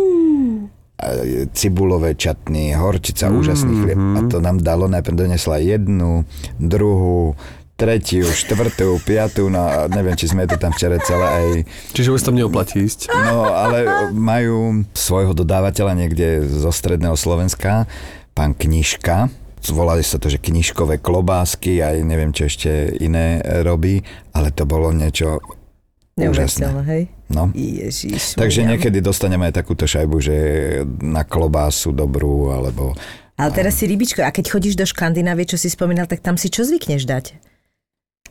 Cibulové čatny, horčica, úžasný chlieb. A to nám dalo, najprv donesla jednu, druhú, tretiu, štvrtú, piatú, no neviem, či sme to tam včera celé aj Čiže už tam neoplatí ísť. No, ale majú svojho dodávateľa niekde zo stredného Slovenska, pán Knižka. Volali sa to, že knižkové klobásky, aj neviem, čo ešte iné robí, ale to bolo niečo úžasné. Hej? No. Ježiš. Takže Marian. niekedy dostaneme aj takúto šajbu, že na klobásu dobrú, alebo... Ale teraz si rybičko, a keď chodíš do Škandinávie, čo si spomínal, tak tam si čo zvykneš dať?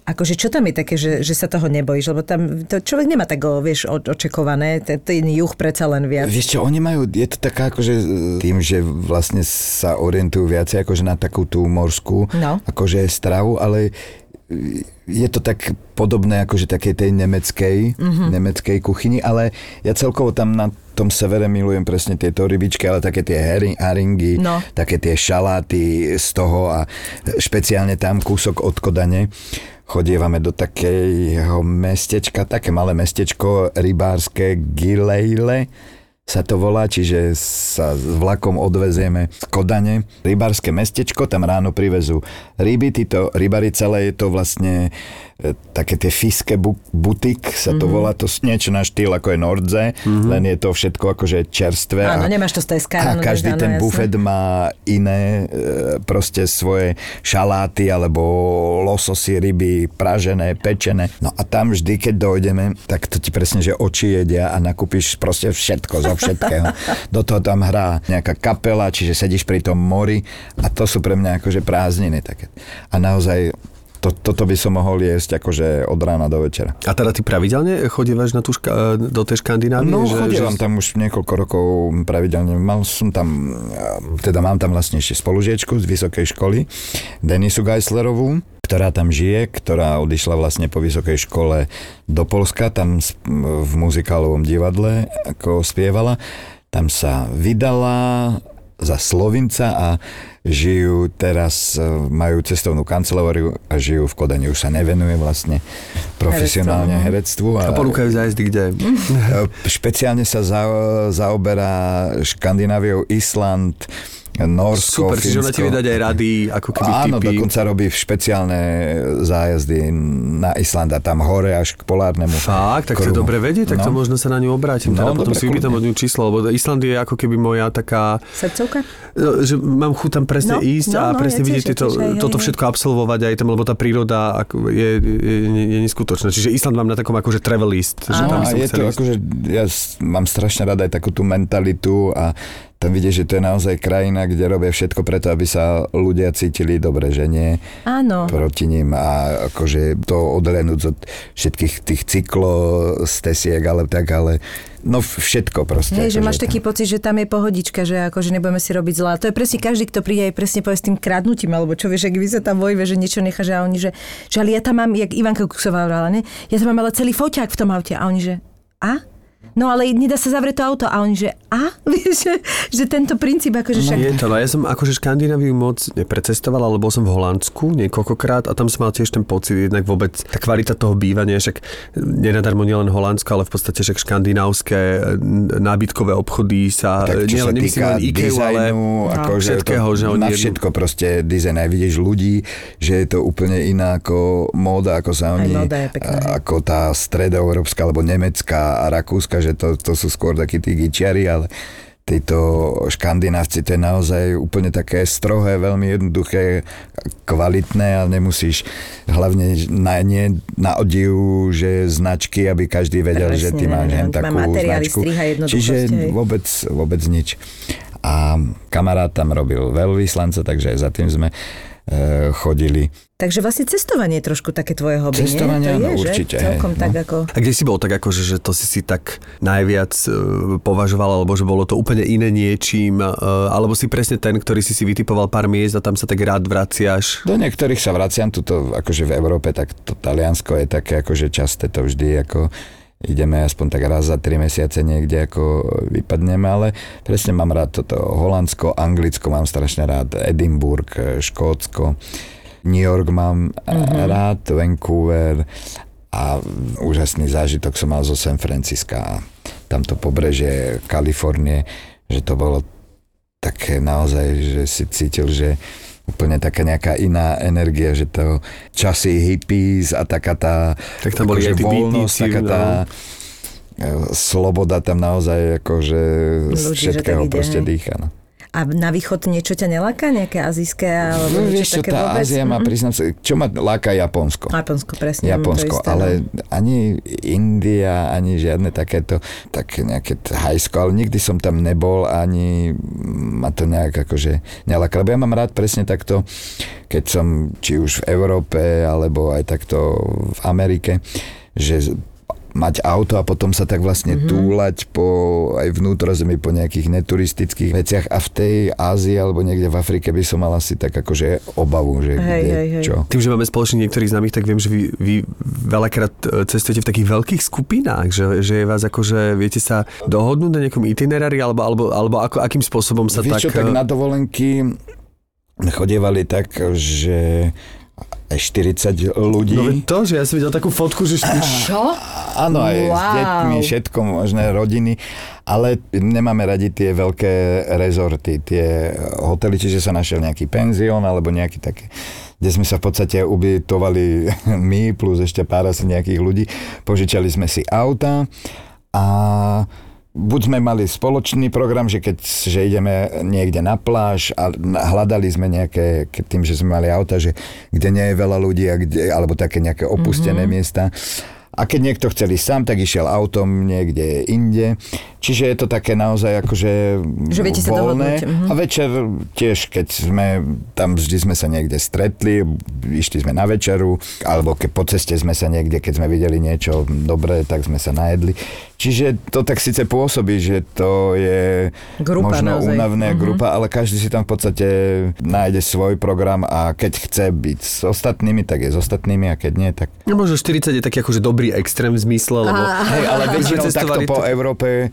Akože čo tam je také, že, že sa toho nebojíš? Lebo tam to človek nemá tak, vieš, o- očakované. Ten, juh predsa len viac. Vieš čo, oni majú, je to taká akože e, tým, že vlastne sa orientujú viacej akože na takú tú morskú No. akože stravu, ale e, je to tak podobné akože takej tej nemeckej, Mhm. mm-hmm. nemeckej kuchyni, ale ja celkovo tam na tom severe milujem presne tieto rybičky, ale také tie heri- haringy, No. také tie šaláty z toho a špeciálne tam kúsok od Kodane chodievame do takého mestečka, také malé mestečko rybárske Gilejle sa to volá, čiže sa s vlakom odvezieme z Kodane. Rybárske mestečko, tam ráno privezú ryby, títo rybári celé je to vlastne také tie fiske bu- butik sa to Mhm. volá, to niečo na štýl ako je Nordze, len je to všetko akože čerstvé. Áno, a- nemáš to z Teska. a každý áno, ten jasné. bufet má iné e, proste svoje šaláty alebo lososy, ryby, pražené, pečené. No a tam vždy, keď dojdeme, tak to ti presne, že oči jedia a nakúpiš proste všetko zo všetkého. *laughs* Do toho tam hrá nejaká kapela, čiže sedíš pri tom mori a to sú pre mňa akože prázdniny také. A naozaj to, toto by som mohol jesť akože od rána do večera. A teda ty pravidelne chodívaš na tú ška- do tej Škandinávie? No, že, chodievam že... tam už niekoľko rokov pravidelne. Mal som tam, eh, teda mám tam vlastne ešte spolužiečku z vysokej školy, Denisu Geislerovú, ktorá tam žije, ktorá odišla vlastne po vysokej škole do Polska, tam v muzikálovom divadle ako spievala. Tam sa vydala za Slovinca a žijú teraz, eh, majú cestovnú kanceláriu a žijú v Kodani. Už sa nevenuje vlastne profesionálne herectvu. A ponúkajú zájazdy kde? E, *laughs* Špeciálne sa za, zaoberá Škandináviou, Island, Norsko, Super, čiže ona ti vie Fínsko. dať aj rady, ako keby Áno, typy. dokonca robí špeciálne zájazdy na Island a tam hore až k polárnemu Fakt, tak to je dobre vedieť, tak to No. možno sa na ňu obrátim. No, Teda potom dobre, si vypýtam od ňu číslo, lebo Island je ako keby moja taká, Srdcovka? no, že mám chuť tam presne No, ísť no, a no, presne vidieť tieto, toto všetko absolvovať aj tam, lebo tá príroda je, je, je, je neskutočná. Čiže Island mám na takom akože travel list. Že tam a je to ísť. akože, ja mám strašne rada aj takú tú mentalitu a tam vidíš, že to je naozaj krajina, kde robia všetko preto, aby sa ľudia cítili dobre, že nie Áno. proti ním a akože to odlenúť od všetkých tých cyklostesiek, ale tak, ale no všetko proste. Hej, že akože máš tam- taký pocit, že tam je pohodička, že akože nebudeme si robiť zlá. To je presne každý, kto príde aj presne povie s tým kradnutím, alebo čo vieš, ak vy sa tam vojve, že niečo necháš a oni, že, že ale ja tam mám, jak Ivanka Kuksová hovorila, ne? Ja tam mám ale celý foťák v tom aute a oni, že a? No ale nedá sa zavrieť to auto a oni, že a? *laughs* Vieš, že, že tento princíp, akože však... Je to, no ja som akože Škandináviu moc neprecestoval, ale bol som v Holandsku niekoľkokrát a tam som mal tiež ten pocit, jednak vôbec tá kvalita toho bývania, však nenadarmo nielen Holandsko, ale v podstate však škandinávské e, nábytkové obchody sa, tak čo sa nielen nemyslím týka len Ikea, ale dizajnu, akože všetkého, to, že oni na všetko proste dizajn. Aj vidíš ľudí, že je to úplne iná ako móda, ako sa Aj oni, móda je pekná, hej. ako tá stredoeurópska, alebo nemecká a rakúska, že to, to sú skôr takí tí gičiari, ale títo škandinávci, to je naozaj úplne také strohé, veľmi jednoduché, kvalitné a nemusíš hlavne na, nie na odiv, že značky, aby každý vedel, Presne, že ty máš má takú značku. Čiže hej. vôbec, vôbec nič. A kamarát tam robil veľvyslanca, takže aj za tým sme chodili. Takže vlastne cestovanie je trošku také tvoje hobby, Cestovanie, nie? To áno, je, určite, že? Celkom hej, tak no. ako... A kde si bol tak akože, že to si si tak najviac e, považoval, alebo že bolo to úplne iné niečím, e, alebo si presne ten, ktorý si si vytipoval pár miest a tam sa tak rád vraciaš? Do niektorých sa vraciam, tuto akože v Európe, tak to Taliansko je také akože časté to vždy ako ideme aspoň tak raz za tri mesiace niekde ako vypadneme, ale presne mám rád toto Holandsko, Anglicko mám strašne rád, Edinburgh, Škótsko, New York mám mm-hmm. rád, Vancouver a úžasný zážitok som mal zo San Francisca a tamto pobrežie Kalifornie, že to bolo také naozaj, že si cítil, že úplne taká nejaká iná energia, že to časy hippies a taká tá Tak tam boli akože aj tí voľnosť, taká no. tá e, sloboda tam naozaj akože z všetkého proste dýcha. No. A na východ niečo ťa neláka? Nejaké azijské alebo No, vieš čo, také tá vôbec? Ázia má, Mhm. priznám sa, čo ma láka Japonsko. Japonsko, presne. Japonsko, isté, ale no. ani India, ani žiadne takéto, také nejaké hajsko, ale nikdy som tam nebol, ani ma to nejak akože neláka. Lebo ja mám rád presne takto, keď som či už v Európe, alebo aj takto v Amerike, že mať auto a potom sa tak vlastne Mhm. mm-hmm. túlať po aj vnútrozemí po nejakých neturistických veciach a v tej Ázii alebo niekde v Afrike by som mal asi tak akože obavu, že Hej, kde, hej, hej. čo. Tým, že máme spoločne niektorých známych, tak viem, že vy, vy veľakrát e, cestujete v takých veľkých skupinách, že, že je vás akože, viete sa dohodnúť na nejakom itinerári, alebo, alebo, alebo ako, akým spôsobom sa Vieš tak... čo, tak e, na dovolenky chodievali tak, že 40 ľudí. No to, že ja som videl takú fotku, že... Čo? Áno, aj s Wow. deťmi, všetko možné, rodiny, ale nemáme radi tie veľké rezorty, tie hotely, čiže sa našiel nejaký penzión alebo nejaký také, kde sme sa v podstate ubytovali *laughs* my plus ešte pár asi nejakých ľudí. Požičali sme si auta a buď sme mali spoločný program, že keď že ideme niekde na pláž a hľadali sme nejaké, tým, že sme mali auta, že kde nie je veľa ľudí a kde, alebo také nejaké opustené mm-hmm. miesta. A keď niekto chcel ísť sám, tak išiel autom niekde inde. Čiže je to také naozaj akože Že viete sa voľné. mhm. A večer tiež, keď sme, tam vždy sme sa niekde stretli, išli sme na večeru, alebo keď po ceste sme sa niekde, keď sme videli niečo dobré, tak sme sa najedli. Čiže to tak síce pôsobí, že to je Grupa možno naozaj. únavné Mhm. grupa, ale každý si tam v podstate nájde svoj program a keď chce byť s ostatnými, tak je s ostatnými a keď nie, tak... No možno 40 je taký akože dobrý extrém v zmysle, lebo... Hej, ale väčšinou takto po Európe,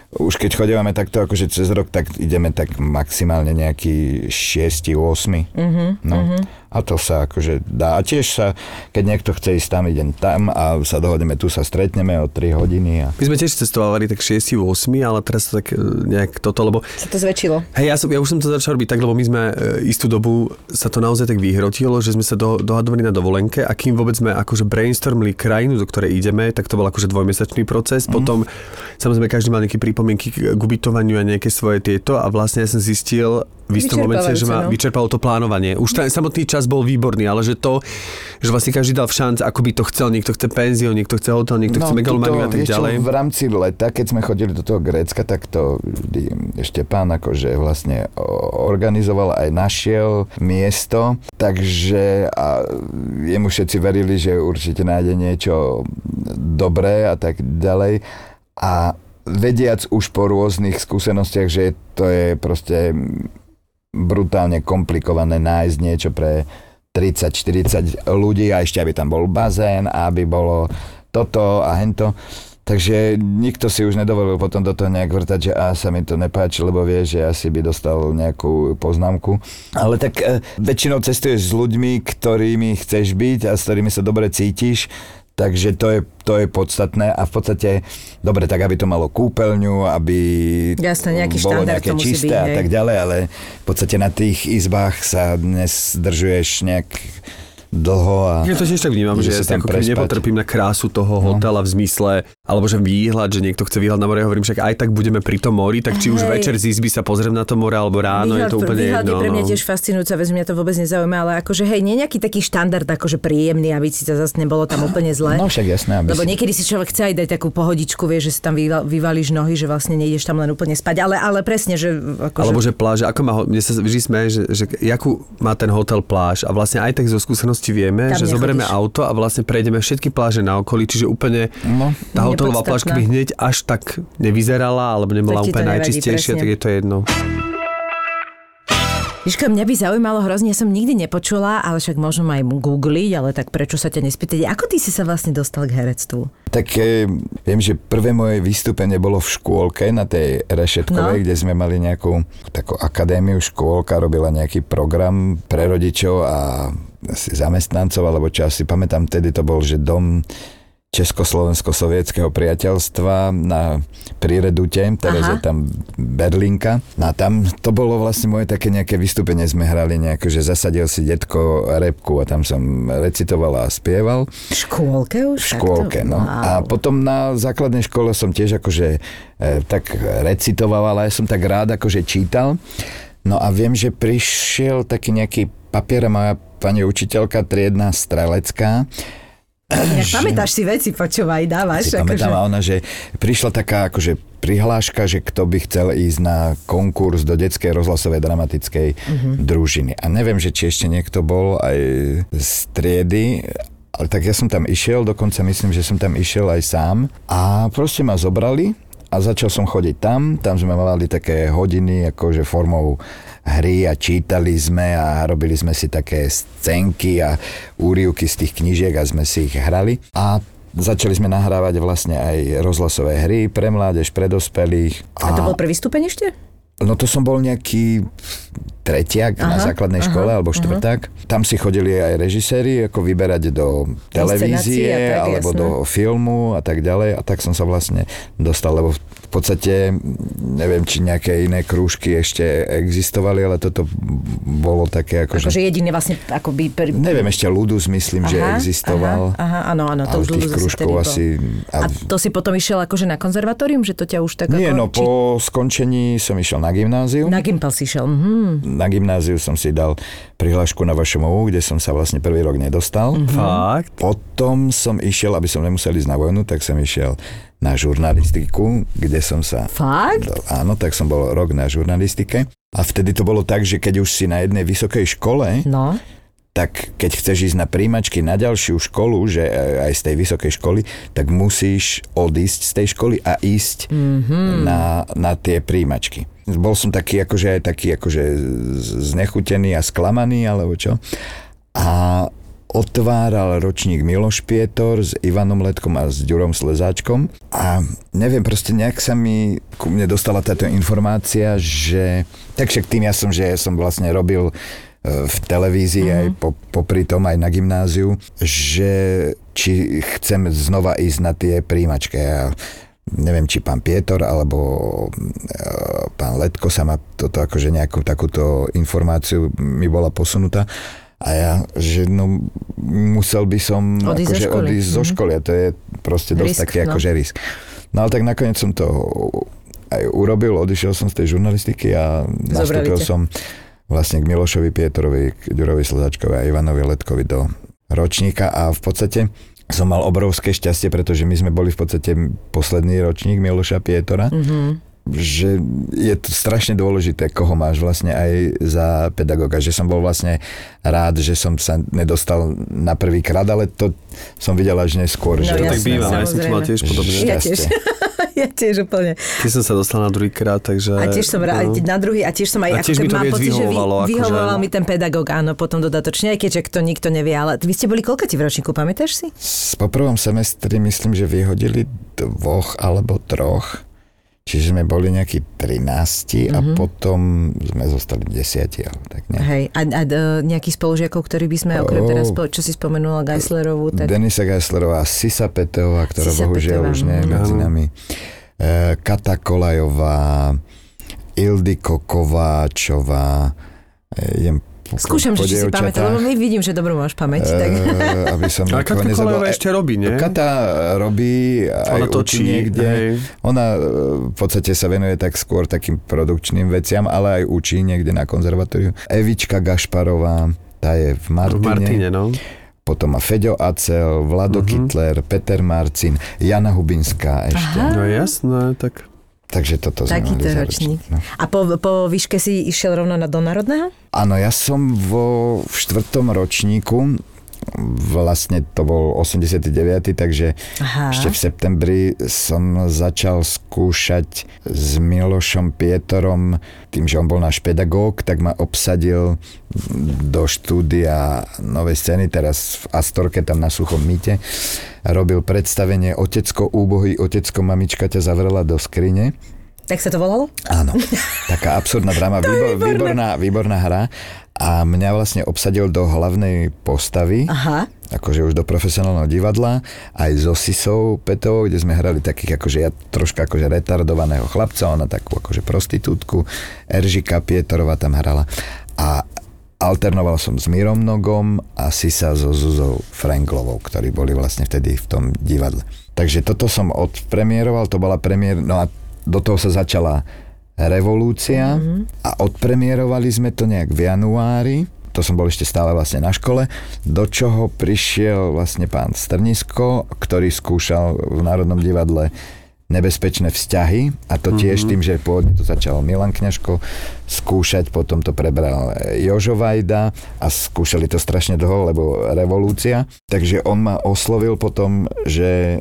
už keď chodívame takto akože cez rok, tak ideme tak maximálne nejaký 6, 8. Mm-hmm, no. A to sa akože dá. A tiež sa, keď niekto chce ísť tam, idem tam a sa dohodneme, tu sa stretneme o 3 hodiny. A... My sme tiež cestovali tak 6 8, ale teraz tak e, nejak toto, lebo Sa to zväčšilo. Hej, ja, som, ja už som to začal robiť tak, lebo my sme e, istú dobu sa to naozaj tak vyhrotilo, že sme sa do, dohadovali na dovolenke a kým vôbec sme akože brainstormli krajinu, do ktorej ideme, tak to bol akože dvojmesačný proces. Mm. Potom samozrejme každý mal nejaký pripomienky k, ubytovaniu a nejaké svoje tieto a vlastne ja som zistil v istom momente, že ma no. vyčerpalo to plánovanie. Už ten samotný čas bol výborný, ale že to, že vlastne každý dal v šanc, ako by to chcel, niekto chce penziu, niekto chce hotel, niekto chce megalomaniu a tak No, vieš čo, ďalej. v rámci leta, keď sme chodili do toho Grécka, tak to ešte pán akože vlastne organizoval aj našiel miesto, takže a jemu všetci verili, že určite nájde niečo dobré a tak ďalej. A vediac už po rôznych skúsenostiach, že to je proste brutálne komplikované nájsť niečo pre 30-40 ľudí a ešte aby tam bol bazén a aby bolo toto a hento. Takže nikto si už nedovolil potom do toho nejak vrtať, že a sa mi to nepáči, lebo vie, že asi by dostal nejakú poznámku. Ale tak e, väčšinou cestuješ s ľuďmi, ktorými chceš byť a s ktorými sa dobre cítiš, takže to je, to je podstatné a v podstate, dobre, tak aby to malo kúpeľňu, aby Jasné, nejaký bolo štandard nejaké to musí čisté byť, a tak ďalej, ale v podstate na tých izbách sa dnes zdržuješ nejak dlho a... Ja to tiež tak vnímam, že, ja tam ako nepotrpím na krásu toho No. hotela v zmysle, alebo že výhľad, že niekto chce výhľad na more, ja hovorím, však aj tak budeme pri tom mori, tak či už Hej. večer z izby sa pozriem na to more, alebo ráno, je to úplne výhľad jedno. je pre mňa no. tiež fascinujúca vec, mňa to vôbec nezaujíma, ale akože hej, nie nejaký taký štandard, akože príjemný, aby si to zase nebolo tam úplne zle. No však jasné, aby Lebo si... niekedy si človek chce aj dať takú pohodičku, vieš, že si tam vyva- vyvalíš nohy, že vlastne nejdeš tam len úplne spať. Ale, ale presne, že... Akože... Alebo že pláž, ako má, mne sa vždy smeje, že, že jakú má ten hotel pláž a vlastne aj tak zo skúsenosti vieme, Tam že nechodíš. zoberieme auto a vlastne prejdeme všetky pláže na okolí, čiže úplne No, tá hotelová pláž, Nepodstatná. keby hneď až tak nevyzerala, alebo nebola Tak úplne najčistejšia, presne. tak je to jedno. Miška, mňa by zaujímalo hrozne, ja som nikdy nepočula, ale však môžem aj googliť, ale tak prečo sa ťa nespýtať, ako ty si sa vlastne dostal k herectvu? Tak e, viem, že prvé moje vystúpenie bolo v škôlke na tej Rešetkovej, No. kde sme mali nejakú takú akadémiu, škôlka robila nejaký program pre rodičov a asi zamestnancov, alebo čo asi pamätám, vtedy to bol, že dom Československo-sovietského priateľstva na Príredute, teraz Aha. je tam Berlinka. No a tam to bolo vlastne moje také nejaké vystúpenie, sme hrali nejako, že zasadil si detko repku a tam som recitoval a spieval V škôlke už? v škôlke, Takto? no. Wow. A potom na základnej škole som tiež akože e, tak recitoval, ale ja som tak rád akože čítal. No a viem, že prišiel taký nejaký papier a moja pani učiteľka triedna strelecká, Inak pamätáš si veci, počúvaj, dávaš. si akože- ona, že prišla taká akože prihláška, že kto by chcel ísť na konkurs do detskej rozhlasovej dramatickej Mhm. družiny. A neviem, že či ešte niekto bol aj z triedy, ale tak ja som tam išiel, dokonca myslím, že som tam išiel aj sám. A proste ma zobrali a začal som chodiť tam. Tam sme mali také hodiny akože formou hry a čítali sme a robili sme si také scénky a úrivky z tých knížiek a sme si ich hrali. A začali sme nahrávať vlastne aj rozhlasové hry pre mládež, pre dospelých. A to bol prvý stupeň ešte? No to som bol nejaký tretiak aha, na Aha, základnej aha, škole alebo štvrták. Tam si chodili aj režiséri, ako vyberať do televízie a tak, alebo jasné. do filmu a tak ďalej. A tak som sa vlastne dostal, lebo v podstate neviem, či nejaké iné krúžky ešte existovali, ale toto bolo také ako, Akože jediný vlastne akoby... Per... Neviem, ešte Ludus myslím, že existoval. Aha, aha, áno, áno, to ale už tých krúžkov asi... A to si potom išiel akože na konzervatórium, že to ťa už tak Nie, ako... no po skončení som išiel na gymnáziu. Na Gimpel si išiel. Mhm. Na gymnáziu som si dal prihlášku na VŠMU, kde som sa vlastne prvý rok nedostal. Mhm. Fakt? Potom som išiel, aby som nemusel ísť na vojnu, tak som išiel na žurnalistiku, kde som sa... Fakt? dal- Áno, tak som bol rok na žurnalistike. A vtedy to bolo tak, že keď už si na jednej vysokej škole, No. Tak keď chceš ísť na príjmačky na ďalšiu školu, že e, aj z tej vysokej školy, tak musíš odísť z tej školy a ísť mm-hmm. na, na tie príjmačky. Bol som taký akože aj taký akože znechutený a sklamaný, alebo čo. A otváral ročník Miloš Pietor s Ivanom Letkom a s Ďurom Slezáčkom a neviem, proste nejak sa mi ku mne dostala táto informácia, že tak však tým ja som, že som vlastne robil v televízii mm-hmm. aj po, popri tom aj na gymnáziu, že či chcem znova ísť na tie príjimačky. Ja neviem, či pán Pietor alebo e, pán Letko sa ma toto akože nejakú takúto informáciu mi bola posunutá. A ja, že no, musel by som Odísť zo akože školy. odísť zo Mhm. školy a to je proste dosť Risk, taký no. akože risk. No ale tak nakoniec som to aj urobil, odišiel som z tej žurnalistiky a Zobrali nastúpil ťa. som vlastne k Milošovi Pietorovi, k Ďurovi Sledačkovi a Ivanovi Letkovi do ročníka a v podstate som mal obrovské šťastie, pretože my sme boli v podstate posledný ročník Miloša Pietora. Mm-hmm že je to strašne dôležité, koho máš vlastne aj za pedagoga, že som bol vlastne rád, že som sa nedostal na prvý krát, ale to som videl až neskôr. No, že tak jasné, býva, ja som tiež podobne. Ja tiež. *laughs* *laughs* ja tiež úplne. Keď som sa dostal na druhý krát, takže... A tiež som rád, no. na druhý, a tiež som aj, A tiež mi to mám viac pocit, že vy, vyhovovalo, akože vyhovoval mi ten pedagóg, áno, potom dodatočne, aj keďže to nikto nevie, ale vy ste boli koľko v ročníku, pamätáš si? Po prvom semestri myslím, že vyhodili dvoch alebo troch. Čiže sme boli nejakí 13 a potom sme zostali 10 alebo tak ne. Hej, a, a d- nejakých spolužiakov, ktorí by sme, okrem Oh. teraz, čo si spomenula, Geislerovú, tak... Denisa Geislerová, Sisa Peteová, ktorá Sisa bohužiaľ Peteová, už nie je mhm. medzi nami. E, Kata Kolajová, Ildiko Kováčová, e, idem Skúšam, po že či si pamätám, lebo my vidím, že dobrú máš pamäť. tak... E, aby som *laughs* Ale nikoho Katka. Kolajová E, ešte robí, nie? Kata robí aj Ona učí točí, niekde. hej. Ona v podstate sa venuje tak skôr takým produkčným veciam, ale aj učí niekde na konzervatóriu. Evička Gašparová, tá je v V Martine. Martine, no. Potom má Feďo Acel, Vlado Mhm. Kittler, Peter Marcin, Jana Hubinská ešte. Aha. No jasné, tak... Takže toto Takýto ročník. No. A po, po výške si išiel rovno na do národného? Áno, ja som vo štvrtom ročníku, vlastne to bol 89, takže Aha. ešte v septembri som začal skúšať s Milošom Pietorom, tým, že on bol náš pedagóg, tak ma obsadil do štúdia Novej scény, teraz v Astorke, tam na Suchom mýte. Robil predstavenie Otecko úbohý, Otecko mamička ťa zavrela do skrine. Tak sa to volalo? Áno, taká absurdná drama, *laughs* výbor, výborná, výborná hra a mňa vlastne obsadil do hlavnej postavy, Aha. akože už do profesionálneho divadla, aj so Sisou Petovou, kde sme hrali takých akože ja troška akože retardovaného chlapca, ona takú akože prostitútku, Eržika Pietorová tam hrala a alternoval som s Mírom Nogom a Sisa so Zuzou Franklovou, ktorí boli vlastne vtedy v tom divadle. Takže toto som odpremieroval, to bola premiér, no a do toho sa začala revolúcia a odpremierovali sme to nejak v januári, to som bol ešte stále vlastne na škole, do čoho prišiel vlastne pán Strnisko, ktorý skúšal v Národnom divadle nebezpečné vzťahy a to tiež tým, že pôvodne to začal Milan Kňažko skúšať, potom to prebral Jožo Vajda a skúšali to strašne dlho, lebo revolúcia. Takže on ma oslovil potom, že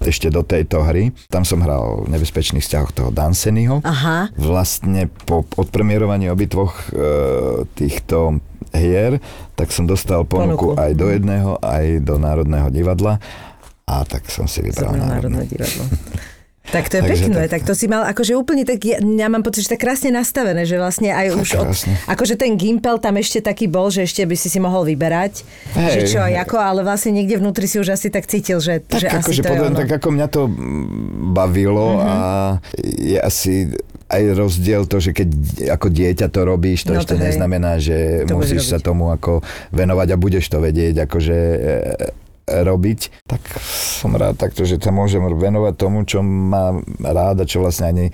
ešte do tejto hry. Tam som hral v nebezpečných vzťahoch toho Dansenyho. Aha. Vlastne po odpremierovaní obidvoch e, týchto hier, tak som dostal ponuku, Ponuku. aj do jedného, aj do Národného divadla a tak som si vybral. Národné divadlo. *laughs* Tak to je Takže pekné, tak. tak to si mal akože úplne tak, ja, ja mám pocit, že tak krásne nastavené, že vlastne aj už od, akože ten gimpel tam ešte taký bol, že ešte by si si mohol vyberať, Hej. že čo a ako, ale vlastne niekde vnútri si už asi tak cítil, že, Tak, že asi akože to je podľa, ono. Mhm. tak ako mňa to bavilo a je asi aj rozdiel to, že keď ako dieťa to robíš, to No ešte to hej. neznamená, že To musíš sa tomu ako venovať a budeš to vedieť akože e, robiť, tak som rád takto, že sa môžem venovať tomu, čo mám rád a čo vlastne ani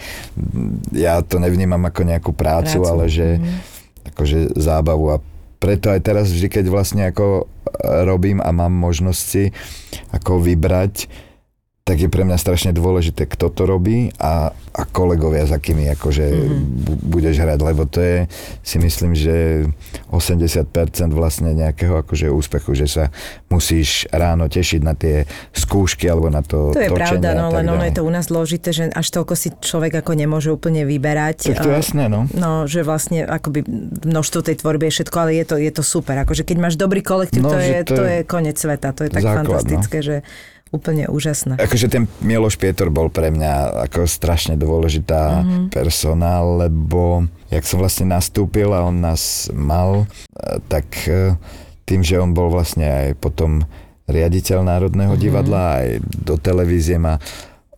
ja to nevnímam ako nejakú prácu, Prácu. ale že Mhm. akože zábavu a preto aj teraz vždy, keď vlastne ako robím a mám možnosť si ako vybrať, tak je pre mňa strašne dôležité, kto to robí a, a kolegovia, za akými akože Mhm. bu- budeš hrať, lebo to je, si myslím, že 80% vlastne nejakého akože úspechu, že sa musíš ráno tešiť na tie skúšky alebo na to To je točenie pravda, no len ono je to u nás zložité, že až toľko si človek ako nemôže úplne vyberať. Tak to je jasné, no. No, že vlastne akoby množstvo tej tvorby je všetko, ale je to, je to super. Akože keď máš dobrý kolektív, No, to, je, to to je je koniec sveta. To je tak základ, no. fantastické, že úplne úžasné. Akože ten Miloš Pietor bol pre mňa ako strašne dôležitá mm-hmm. persona, lebo jak som vlastne nastúpil a on nás mal, eh, tak eh, tým, že on bol vlastne aj potom riaditeľ Národného mm-hmm. divadla, aj do televízie ma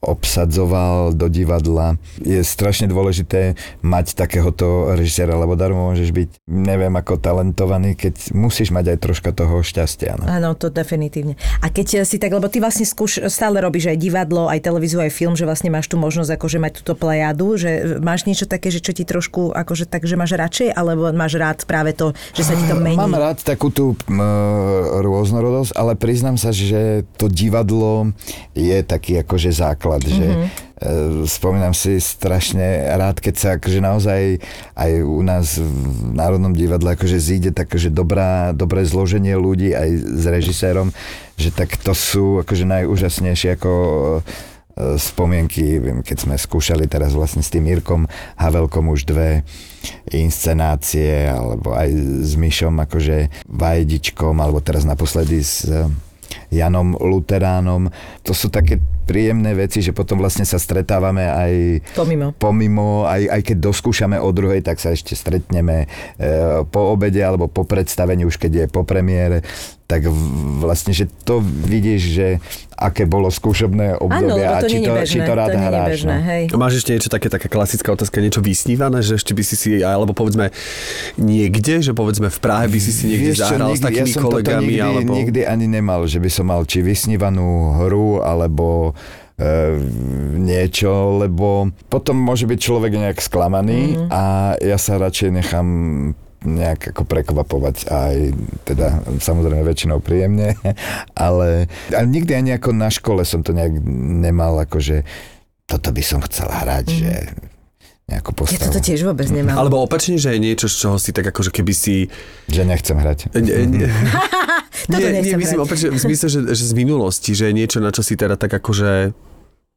obsadzoval do divadla. Je strašne dôležité mať takéhoto režiséra, lebo darmo môžeš byť, neviem ako talentovaný, keď musíš mať aj troška toho šťastia. No. Áno, to definitívne. A keď si tak, lebo ty vlastne skúš, stále robíš aj divadlo, aj televíziu, aj film, že vlastne máš tu možnosť akože mať túto plejadu, že máš niečo také, že čo ti trošku akože tak, že máš radšej, alebo máš rád práve to, že sa ti to mení? Mám rád takú tú m, rôznorodosť, ale priznám sa, že to divadlo je taký akože základ, mm-hmm. že e, spomínam si strašne rád, keď sa akože naozaj aj u nás v Národnom divadle akože zíde takže dobrá, dobré zloženie ľudí aj s režisérom, že tak to sú akože najúžasnejšie ako e, spomienky, viem, keď sme skúšali teraz vlastne s tým Mirkom Havelkom už dve inscenácie, alebo aj s Myšom akože Vajdičkom, alebo teraz naposledy s Janom Luteránom. To sú také príjemné veci, že potom vlastne sa stretávame aj Pomimo. pomimo aj, aj keď doskúšame o druhej, tak sa ešte stretneme e, po obede alebo po predstavení, už keď je po premiére tak vlastne, že to vidíš, že aké bolo skúšobné obdobie lebo a to či to, bežné. či to rád je hráš. bežné, no. hej. Máš ešte niečo také, taká klasická otázka, niečo vysnívané, že ešte by si si, alebo povedzme niekde, že povedzme v Prahe by si si niekde Vieš čo, zahral s nikdy- takými ja kolegami, nikdy, alebo... nikdy ani nemal, že by som mal či vysnívanú hru, alebo e, niečo, lebo potom môže byť človek nejak sklamaný mm. a ja sa radšej nechám nejak ako prekvapovať aj teda samozrejme väčšinou príjemne, *laughs* ale, ale nikdy ani ako na škole som to nejak nemal akože toto by som chcel hrať, mm. že nejakú Ja postavu. toto tiež vôbec nemám. Alebo opačne, že je niečo, z čoho si tak akože keby si... Že nechcem hrať. Nie, nie, *laughs* Toto nie, nie nechcem myslím hrať. opačne, v zmysle, že, že z minulosti, že je niečo, na čo si teda tak akože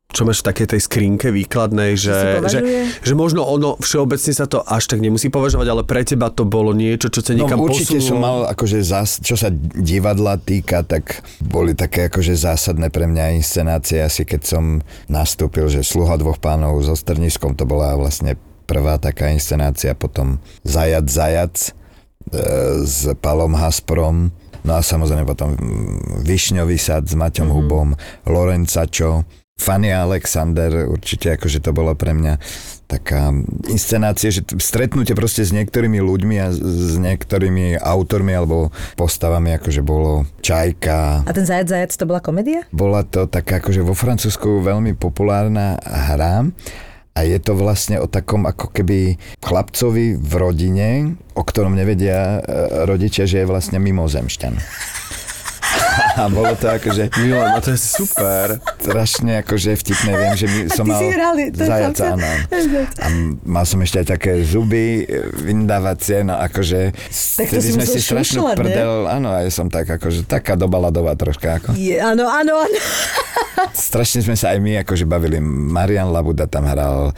čo máš v takej tej skrinke výkladnej, že, že, že možno ono všeobecne sa to až tak nemusí považovať, ale pre teba to bolo niečo, čo ťa niekam no, určite posunulo. som mal, akože zás, čo sa divadla týka, tak boli také akože zásadné pre mňa inscenácie, asi keď som nastúpil, že Sluha dvoch pánov so Strniskom, to bola vlastne prvá taká inscenácia, potom Zajac Zajac e, s Palom Hasprom, no a samozrejme potom Višňový sad s Maťom mm-hmm. Hubom, Lorencačo, Fanny Alexander, určite akože to bolo pre mňa taká inscenácia, že stretnutie proste s niektorými ľuďmi a s- niektorými autormi alebo postavami, akože bolo Čajka. A ten zajac zajac to bola komédia? Bola to taká akože vo Francúzsku veľmi populárna hra a je to vlastne o takom ako keby chlapcovi v rodine, o ktorom nevedia e, rodičia, že je vlastne mimozemšťan. A bolo to akože Milan, a to je super. strašne akože vtipné. Viem, že my, som mal hrali ten zajaca, áno. A mal som ešte aj také zuby e, vyndávacie, no akože Tak to si sme si strašnú šušľať, ne? prdel, áno, a ja som tak akože taká dobaladová troška ako. Je, áno, áno, áno. Strašne sme sa aj my akože bavili. Marian Labuda tam hral,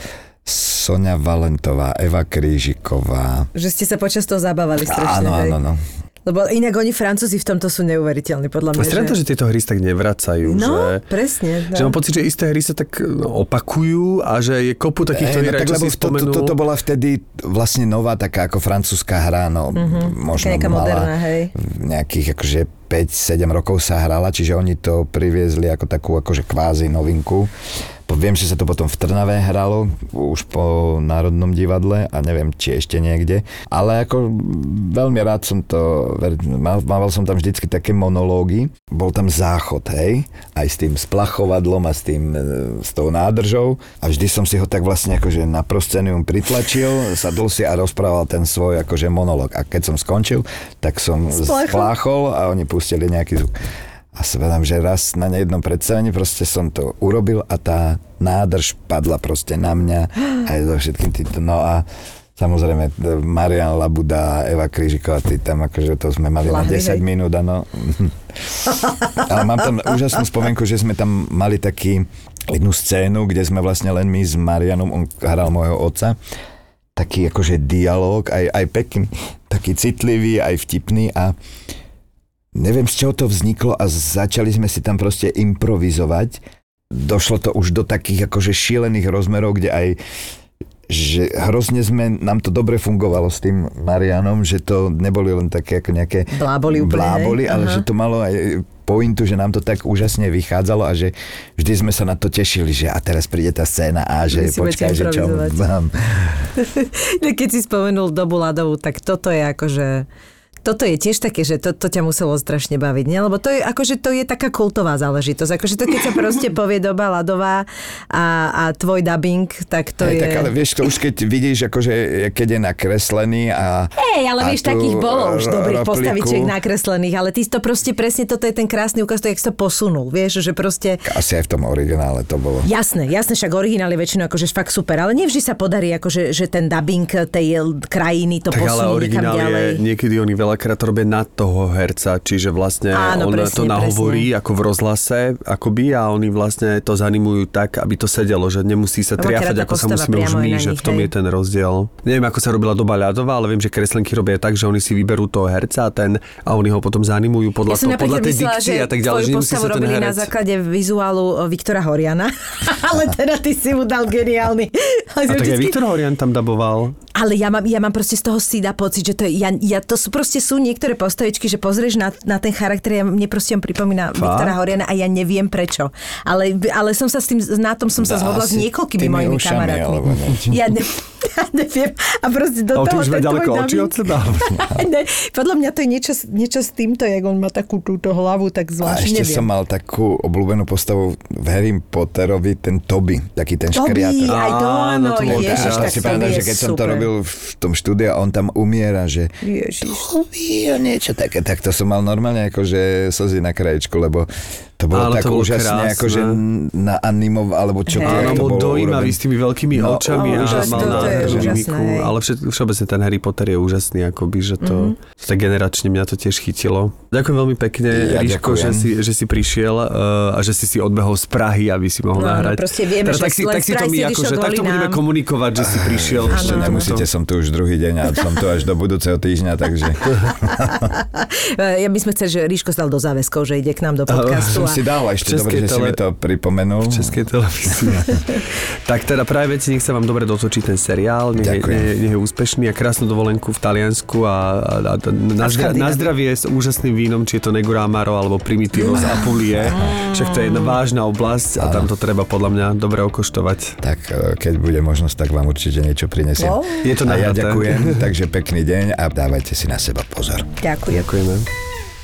Sonia Valentová, Eva Krížiková. Že ste sa počas toho zabávali strašne. Áno, hej. áno, no. Lebo inak oni Francúzi v tomto sú neuveriteľní, podľa mňa. Strana to, že tieto hry sa tak nevracajú, No, že... presne. Že mám pocit, že isté hry sa tak no, opakujú a že je kopu takýchto Ej, hier, no, tak, čo lebo si to, to, spomenul. toto bola vtedy vlastne nová taká ako francúzska hra, no mm-hmm. možno nejaká mala moderná, hej. nejakých akože 5-7 rokov sa hrala, čiže oni to priviezli ako takú akože kvázi novinku. Viem, že sa to potom v Trnave hralo, už po Národnom divadle a neviem, či ešte niekde. Ale ako veľmi rád som to, mával som tam vždycky také monológy. Bol tam záchod, hej, aj s tým splachovadlom a s tým, e, s tou nádržou. A vždy som si ho tak vlastne akože na proscenium pritlačil, sadol si a rozprával ten svoj akože monológ. A keď som skončil, tak som Spláchol. spláchol a oni pustili nejaký zvuk. A sa vedám, že raz na nejednom predstavení proste som to urobil a tá nádrž padla proste na mňa aj so všetkým týmto. No a samozrejme Marian Labuda, Eva Krížiková, tí tam akože to sme mali Lahli, na 10 hej. minút, áno. *laughs* Ale mám tam úžasnú spomienku, že sme tam mali taký jednu scénu, kde sme vlastne len my s Marianom, on hral môjho otca, taký akože dialog, aj, aj pekný, taký citlivý, aj vtipný a neviem z čoho to vzniklo a začali sme si tam proste improvizovať. Došlo to už do takých akože šílených rozmerov, kde aj že hrozne sme, nám to dobre fungovalo s tým Marianom, že to neboli len také ako nejaké Bláboli úplne, bláboli ale Aha. že to malo aj pointu, že nám to tak úžasne vychádzalo a že vždy sme sa na to tešili, že a teraz príde tá scéna a že budete počkaj, že čo mám. *laughs* No, Keď si spomenul dobu ľadovú, tak toto je akože... Toto je tiež také, že to, to ťa muselo strašne baviť, nie? Lebo to je, akože to je taká kultová záležitosť. Akože to, keď sa proste *laughs* povie doba ľadová a, a tvoj dubbing, tak to Hej, je... tak ale vieš, to už keď vidíš, akože keď je nakreslený a... Hej, ale a vieš, takých bolo už dobrých ropliku- postavičiek nakreslených, ale ty si to proste presne, toto je ten krásny ukaz, to jak si to posunul, vieš, že proste... Asi aj v tom originále to bolo. Jasné, jasné, však originál je väčšinou akože fakt super, ale nevždy sa podarí, akože, že ten dubbing tej krajiny to Tak ale posunie niekam originál ďalej. je, niekedy oni veľakrát robia na toho herca, čiže vlastne Áno, on presne, to nahovorí ako v rozhlase, akoby a oni vlastne to zanimujú tak, aby to sedelo, že nemusí sa Lebo triafať, ako sa musíme už my, že v tom hej. je ten rozdiel. Neviem, ako sa robila doba ľadová, ale viem, že kreslenky robia tak, že oni si vyberú toho herca a ten a oni ho potom zanimujú podľa, Ja toho, podľa tej myslela, dikcie a tak ďalej, že postavu robili na základe vizuálu o, Viktora Horiana, *laughs* ale teda ty si mu dal geniálny. A tak aj Viktor Horian tam daboval. Ale ja mám, ja mám proste z toho sída pocit, že to je, ja, ja to sú proste sú niektoré postavičky, že pozrieš na, na ten charakter, ja, mne proste on pripomína Fakt? Viktora Horiana a ja neviem prečo. Ale, ale som sa s tým, na tom som sa Dá zhodla s niekoľkými mojimi ušami, kamarátmi. Ja, ne, *laughs* ja neviem. A proste do A ty toho má ten ďaleko oči od seba. *laughs* ne, podľa mňa to je niečo, niečo s týmto, jak on má takú túto hlavu, tak A zvláštne ešte neviem. som mal takú obľúbenú postavu v Harry Potterovi, ten Toby, taký ten Toby, aj to Áno, ježiš, tak si pamätám, že keď som to robil v tom štúdiu a on tam umiera, že Ježiš. A niečo také, tak to som mal normálne akože slzy na krajičku, lebo to bolo Áno, tak to bolo úžasne, krásne. akože na animov, alebo čo Hej. jak Áno, to bol dojímavý s tými veľkými No, očami a to- mal to- to nádhernú úžasné, mimiku. Ale všet, všeobecne ten Harry Potter je úžasný, akoby, že to, mm-hmm. to generačne mňa to tiež chytilo. Ďakujem veľmi pekne, Ja Ríško, že si, že si prišiel uh, a že si si odbehol z Prahy, aby si mohol No, no, nahrať. proste vieme, Teda že tak si, tak si to my si ako, vyšiel že takto budeme komunikovať, že si prišiel. Ešte nemusíte, som tu už druhý deň a som tu až do budúceho týždňa, takže *laughs* Ja by sme chceli, že Ríško stal do záväzkov, že ide k nám do podcastu. *laughs* si dal ešte, dobre, že si tele- mi to pripomenul. v Českej televízii. *laughs* tak teda práve veci, nech sa vám dobre dotočí ten seriál, nech, je, Ďakujem. nech, nech je úspešný a krásnu dovolenku v Taliansku a, a, a, a na, zdra, na zdravie s úžasným vínom, či je to Amaro alebo Primitivo z Apulie. Však to je jedna vážna oblasť a tam to treba podľa mňa dobre okoštovať. Tak e, keď bude možnosť, tak vám určite niečo prinesiem. Je to a ja ďakujem, takže pekný deň a dávajte si na seba pozor. Ďakujem. Ďakujeme.